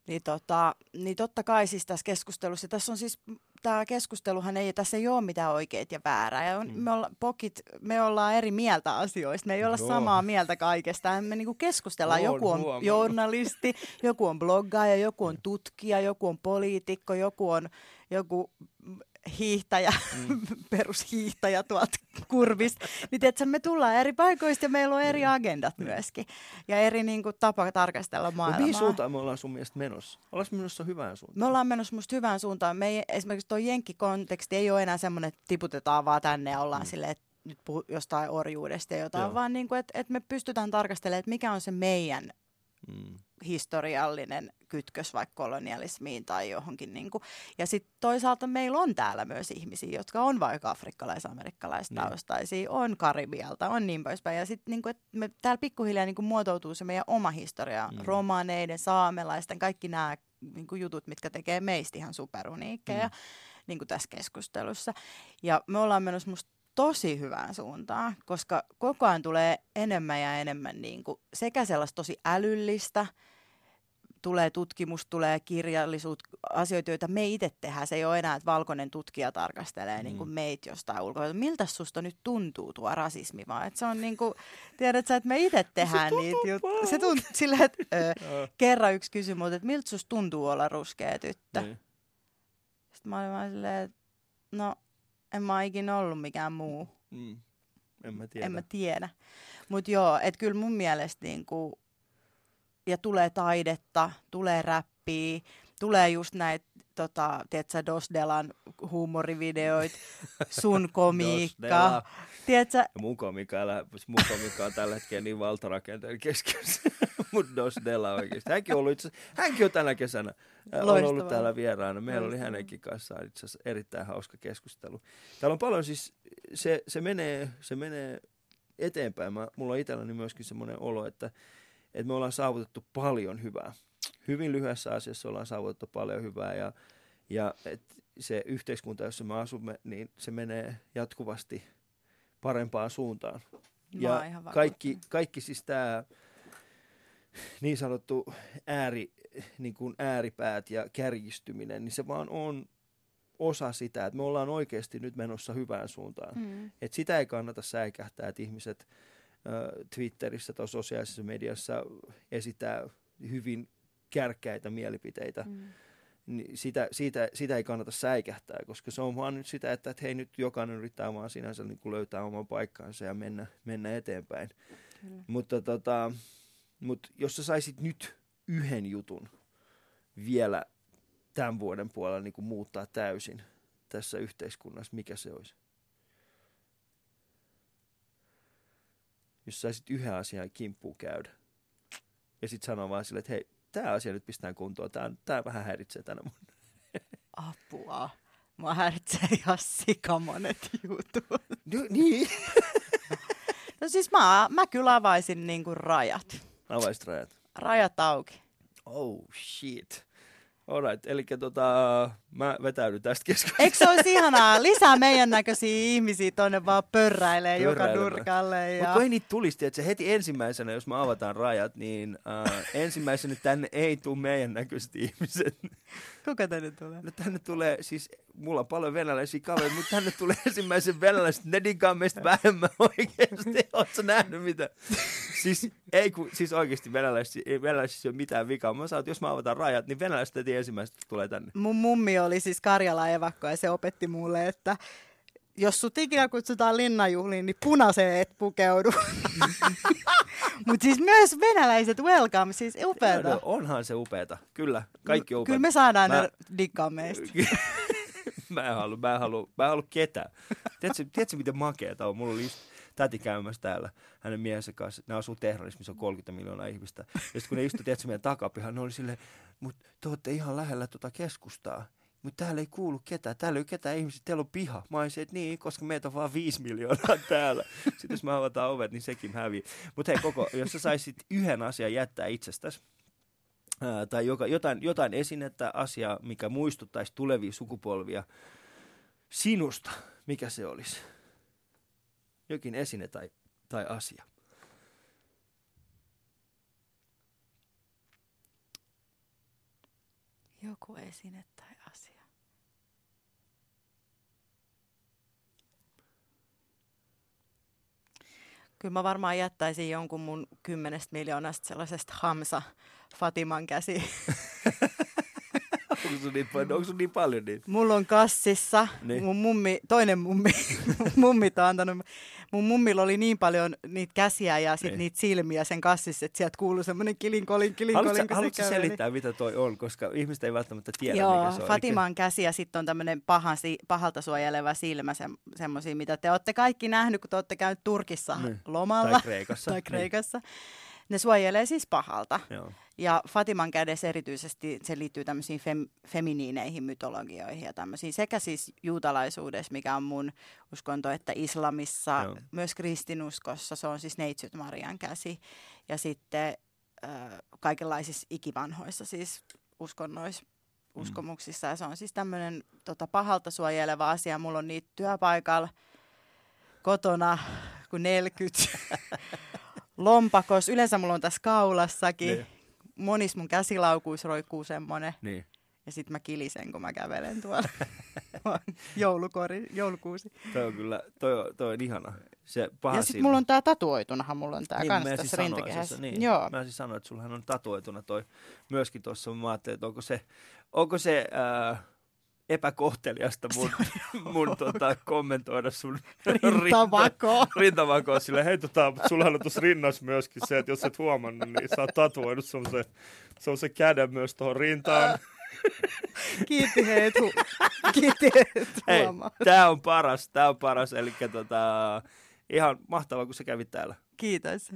Niin, tota, niin totta kai siis tässä keskustelussa, tässä on siis tämä keskusteluhan ei, tässä ei ole mitään oikeita ja väärää. Ja on, Mm. me, olla, pokit, me ollaan eri mieltä asioista, me ei olla Joo. samaa mieltä kaikesta. Me niinku keskustellaan, Oon joku on huomannut. journalisti, joku on bloggaaja, joku on tutkija, joku on poliitikko, joku on joku hiihtäjä, mm. perushiihtäjä tuolta kurvista. Niin tiedätkö, me tullaan eri paikoista ja meillä on eri agendat myöskin. Ja eri niin kuin, tapa tarkastella maailmaa. mihin suuntaan me ollaan sun mielestä menossa? Ollaanko menossa hyvään suuntaan? Me ollaan menossa musta hyvään suuntaan. Me ei, esimerkiksi tuo jenkkikonteksti ei ole enää semmoinen, että tiputetaan vaan tänne ja ollaan mm. silleen, että nyt puhu jostain orjuudesta ja jotain, Joo. vaan niin kuin, että, että me pystytään tarkastelemaan, että mikä on se meidän Mm. Historiallinen kytkös vaikka kolonialismiin tai johonkin. Niin kuin. Ja sitten toisaalta meillä on täällä myös ihmisiä, jotka on vaikka afrikkalais-amerikkalaistaustaisia, on Karibialta, on niin poispäin. Ja sitten niin kuin, me täällä pikkuhiljaa niin kuin muotoutuu se meidän oma historia, mm. romaneiden, saamelaisten, kaikki nämä niin kuin jutut, mitkä tekee meistä ihan superuniikkeja Mm. niin kuin tässä keskustelussa. Ja me ollaan menossa musta tosi hyvään suuntaan, koska koko ajan tulee enemmän ja enemmän niin kuin sekä sellaista tosi älyllistä, tulee tutkimus, tulee kirjallisuutta, asioita, joita me itse tehdään. Se ei ole enää, että valkoinen tutkija tarkastelee mm. niin kuin meitä jostain ulkoa. Miltä susta nyt tuntuu tuo rasismi, vaan että se on niin kuin, tiedät sä, että me itse tehdään niitä juttuja. Se tuntuu silleen, että ö, kerran yksi kysyi multa, että miltä susta tuntuu olla ruskea tyttö. Niin. Sitten mä olin vaan silleen, että no en mä ikinä ollut mikään muu. Mm. En mä tiedä. En mä tiedä. Mutta joo, että kyllä mun mielestä niinku, ja tulee taidetta, tulee räppiä, tulee just näitä, tota, tiedätkö, Dosdelan huumorivideoita, sun komiikka. Tiedätkö, Ja mun komikka, älä, mun komikka on tällä hetkellä niin valtarakenteen keskiössä. Mutta Dos Della oikeasti. Hänkin on, ollut itse, hänkin on tänä kesänä on ollut täällä vieraana. Meillä oli hänenkin kanssaan itse asiassa erittäin hauska keskustelu. Täällä on paljon siis, se, se, menee, se menee eteenpäin. Mä, mulla on itselläni myöskin semmoinen olo, että, että me ollaan saavutettu paljon hyvää. Hyvin lyhyessä asiassa ollaan saavutettu paljon hyvää ja, ja et se yhteiskunta, jossa me asumme, niin se menee jatkuvasti parempaan suuntaan. Mä Ja kaikki, kaikki siis tämä niin sanottu ääri, niin kuin ääripäät ja kärjistyminen, niin se vaan on osa sitä, että me ollaan oikeasti nyt menossa hyvään suuntaan. Mm. Et sitä ei kannata säikähtää, että ihmiset äh, Twitterissä tai sosiaalisessa mediassa esittää hyvin kärkkäitä mielipiteitä. Mm. Niin sitä, siitä, sitä ei kannata säikähtää, koska se on vaan nyt sitä, että, että hei nyt jokainen yrittää vaan sinänsä niin kuin löytää oman paikkansa ja mennä, mennä eteenpäin. Kyllä. Mutta tota, mut jos sä saisit nyt yhden jutun vielä tämän vuoden puolella niin kuin muuttaa täysin tässä yhteiskunnassa, mikä se olisi? Jos saisit yhden asian kimppuun käydä ja sitten sanoa vaan silleen, että hei, tämä asia nyt pistetään kuntoon, tämä vähän häiritsee tänä vuonna. Apua. Mä häiritsee ihan sikamonet jutut. No, niin. No siis mä, mä kyllä avaisin niinku rajat. Avaisit rajat. Rajat auki. Oh shit. Alright, eli tota, mä vetäydyn tästä keskustelusta. Eikö se olisi ihanaa? Lisää meidän näköisiä ihmisiä tonne vaan pörräilee joka nurkalle. Mutta Ja... kun ei niitä tulisi, että se heti ensimmäisenä, jos me avataan rajat, niin äh, ensimmäisenä tänne ei tule meidän näköiset ihmiset. Kuka tänne tulee? No tänne tulee, siis mulla on paljon venäläisiä kavereita, mutta tänne tulee ensimmäisen venäläiset, ne digaa meistä vähemmän oikeasti. Oletko nähnyt mitä? Siis, ei kun, siis oikeasti venäläisissä, ei venäläisissä ei ole mitään vikaa. Mä sanon, että jos mä avataan rajat, niin venäläiset heti ensimmäiset tulee tänne. Mun mummi oli siis Karjala evakko ja se opetti mulle, että jos sut ikinä kutsutaan linnanjuhliin, niin punaiseen et pukeudu. Mutta siis myös venäläiset welcome, siis upeeta. No, onhan se upeeta. Kyllä, kaikki on upeeta. Kyllä me saadaan Mä- ne diggaa meistä. mä en halua, mä en halua, mä en halua ketään. Tiedätkö, tiedätkö miten makeeta on? Mulla oli just täti käymässä täällä hänen miehensä kanssa. Ne asuu Teheranissa, on 30 miljoonaa ihmistä. Ja sitten kun ne istui, tiedätkö, meidän takapihan, ne oli silleen, mutta te olette ihan lähellä tuota keskustaa. Mutta täällä ei kuulu ketään. Täällä ei ole ketään ihmisiä. Teillä on piha. Mä olisin, että niin, koska meitä on vaan viisi miljoonaa täällä. Sitten jos me avataan ovet, niin sekin hävii. Mutta hei, koko, jos sä saisit yhden asian jättää itsestäsi, tai joka, jotain, jotain esinettä, asiaa, mikä muistuttaisi tulevia sukupolvia sinusta, mikä se olisi? jokin esine tai, tai asia. Joku esine tai asia. Kyllä mä varmaan jättäisin jonkun mun kymmenestä miljoonasta sellaisesta hamsa Fatiman käsi Onko sun niin, paljon- onko sun niin paljon niitä? Mulla on kassissa, Niin. niin. mun mummi, toinen mummi, mummit on antanut, mun mummilla oli niin paljon niitä käsiä ja sit Niin. niitä silmiä sen kassissa, että sieltä kuului semmoinen kilinkolin, kilinkolin, Haluatko, haluatko se käveli. selittää, mitä toi on, koska ihmiset ei välttämättä tiedä, Joo, mikä se on. Fatiman käsi ja sitten on tämmöinen pahasi, pahalta suojeleva silmä, se, semmoisia, mitä te olette kaikki nähnyt, kun te olette käynyt Turkissa Niin. lomalla. Tai Kreikassa. Tai Kreikassa. Ne suojelee siis pahalta. Niin. Joo. Ja Fatiman kädessä erityisesti se liittyy tämmöisiin fem, feminiineihin mytologioihin ja tämmöisiin sekä siis juutalaisuudessa, mikä on mun uskonto, että islamissa, Joo. myös kristinuskossa, se on siis Neitsyt Marian käsi. Ja sitten äh, kaikenlaisissa ikivanhoissa siis uskonnoissa, Mm. uskomuksissa. Ja se on siis tämmöinen tota, pahalta suojeleva asia. Mulla on niitä työpaikalla kotona kuin 40 lompakos. Yleensä mulla on tässä kaulassakin. Niin. Monis mun käsilaukuissa roikkuu semmonen. Niin. Ja sit mä kilisen, kun mä kävelen tuolla. Joulukori, joulukuusi. Toi on kyllä, toi on, toi on ihana. Se paha ja sit silmä. mulla on tää tatuoitunahan, mulla on tää niin, kans tässä siis rintakehässä. se, Niin. Joo. Mä siis sanoin, että sullahan on tatuoituna toi myöskin tuossa. Mä ajattelin, että onko se, onko se äh, epäkohteliasta mun, mun tota, kommentoida sun Rintavako. rintavakoa sille, hei tota, sullahan on tuossa rinnassa myöskin se, että jos et huomannut, niin sä oot tatuoinut semmoisen se käden myös tuohon rintaan. Kiitti heet, hu- Kiitti Hei, huomaa. tää on paras, tää on paras, eli tota, ihan mahtavaa, kun sä kävit täällä. Kiitos.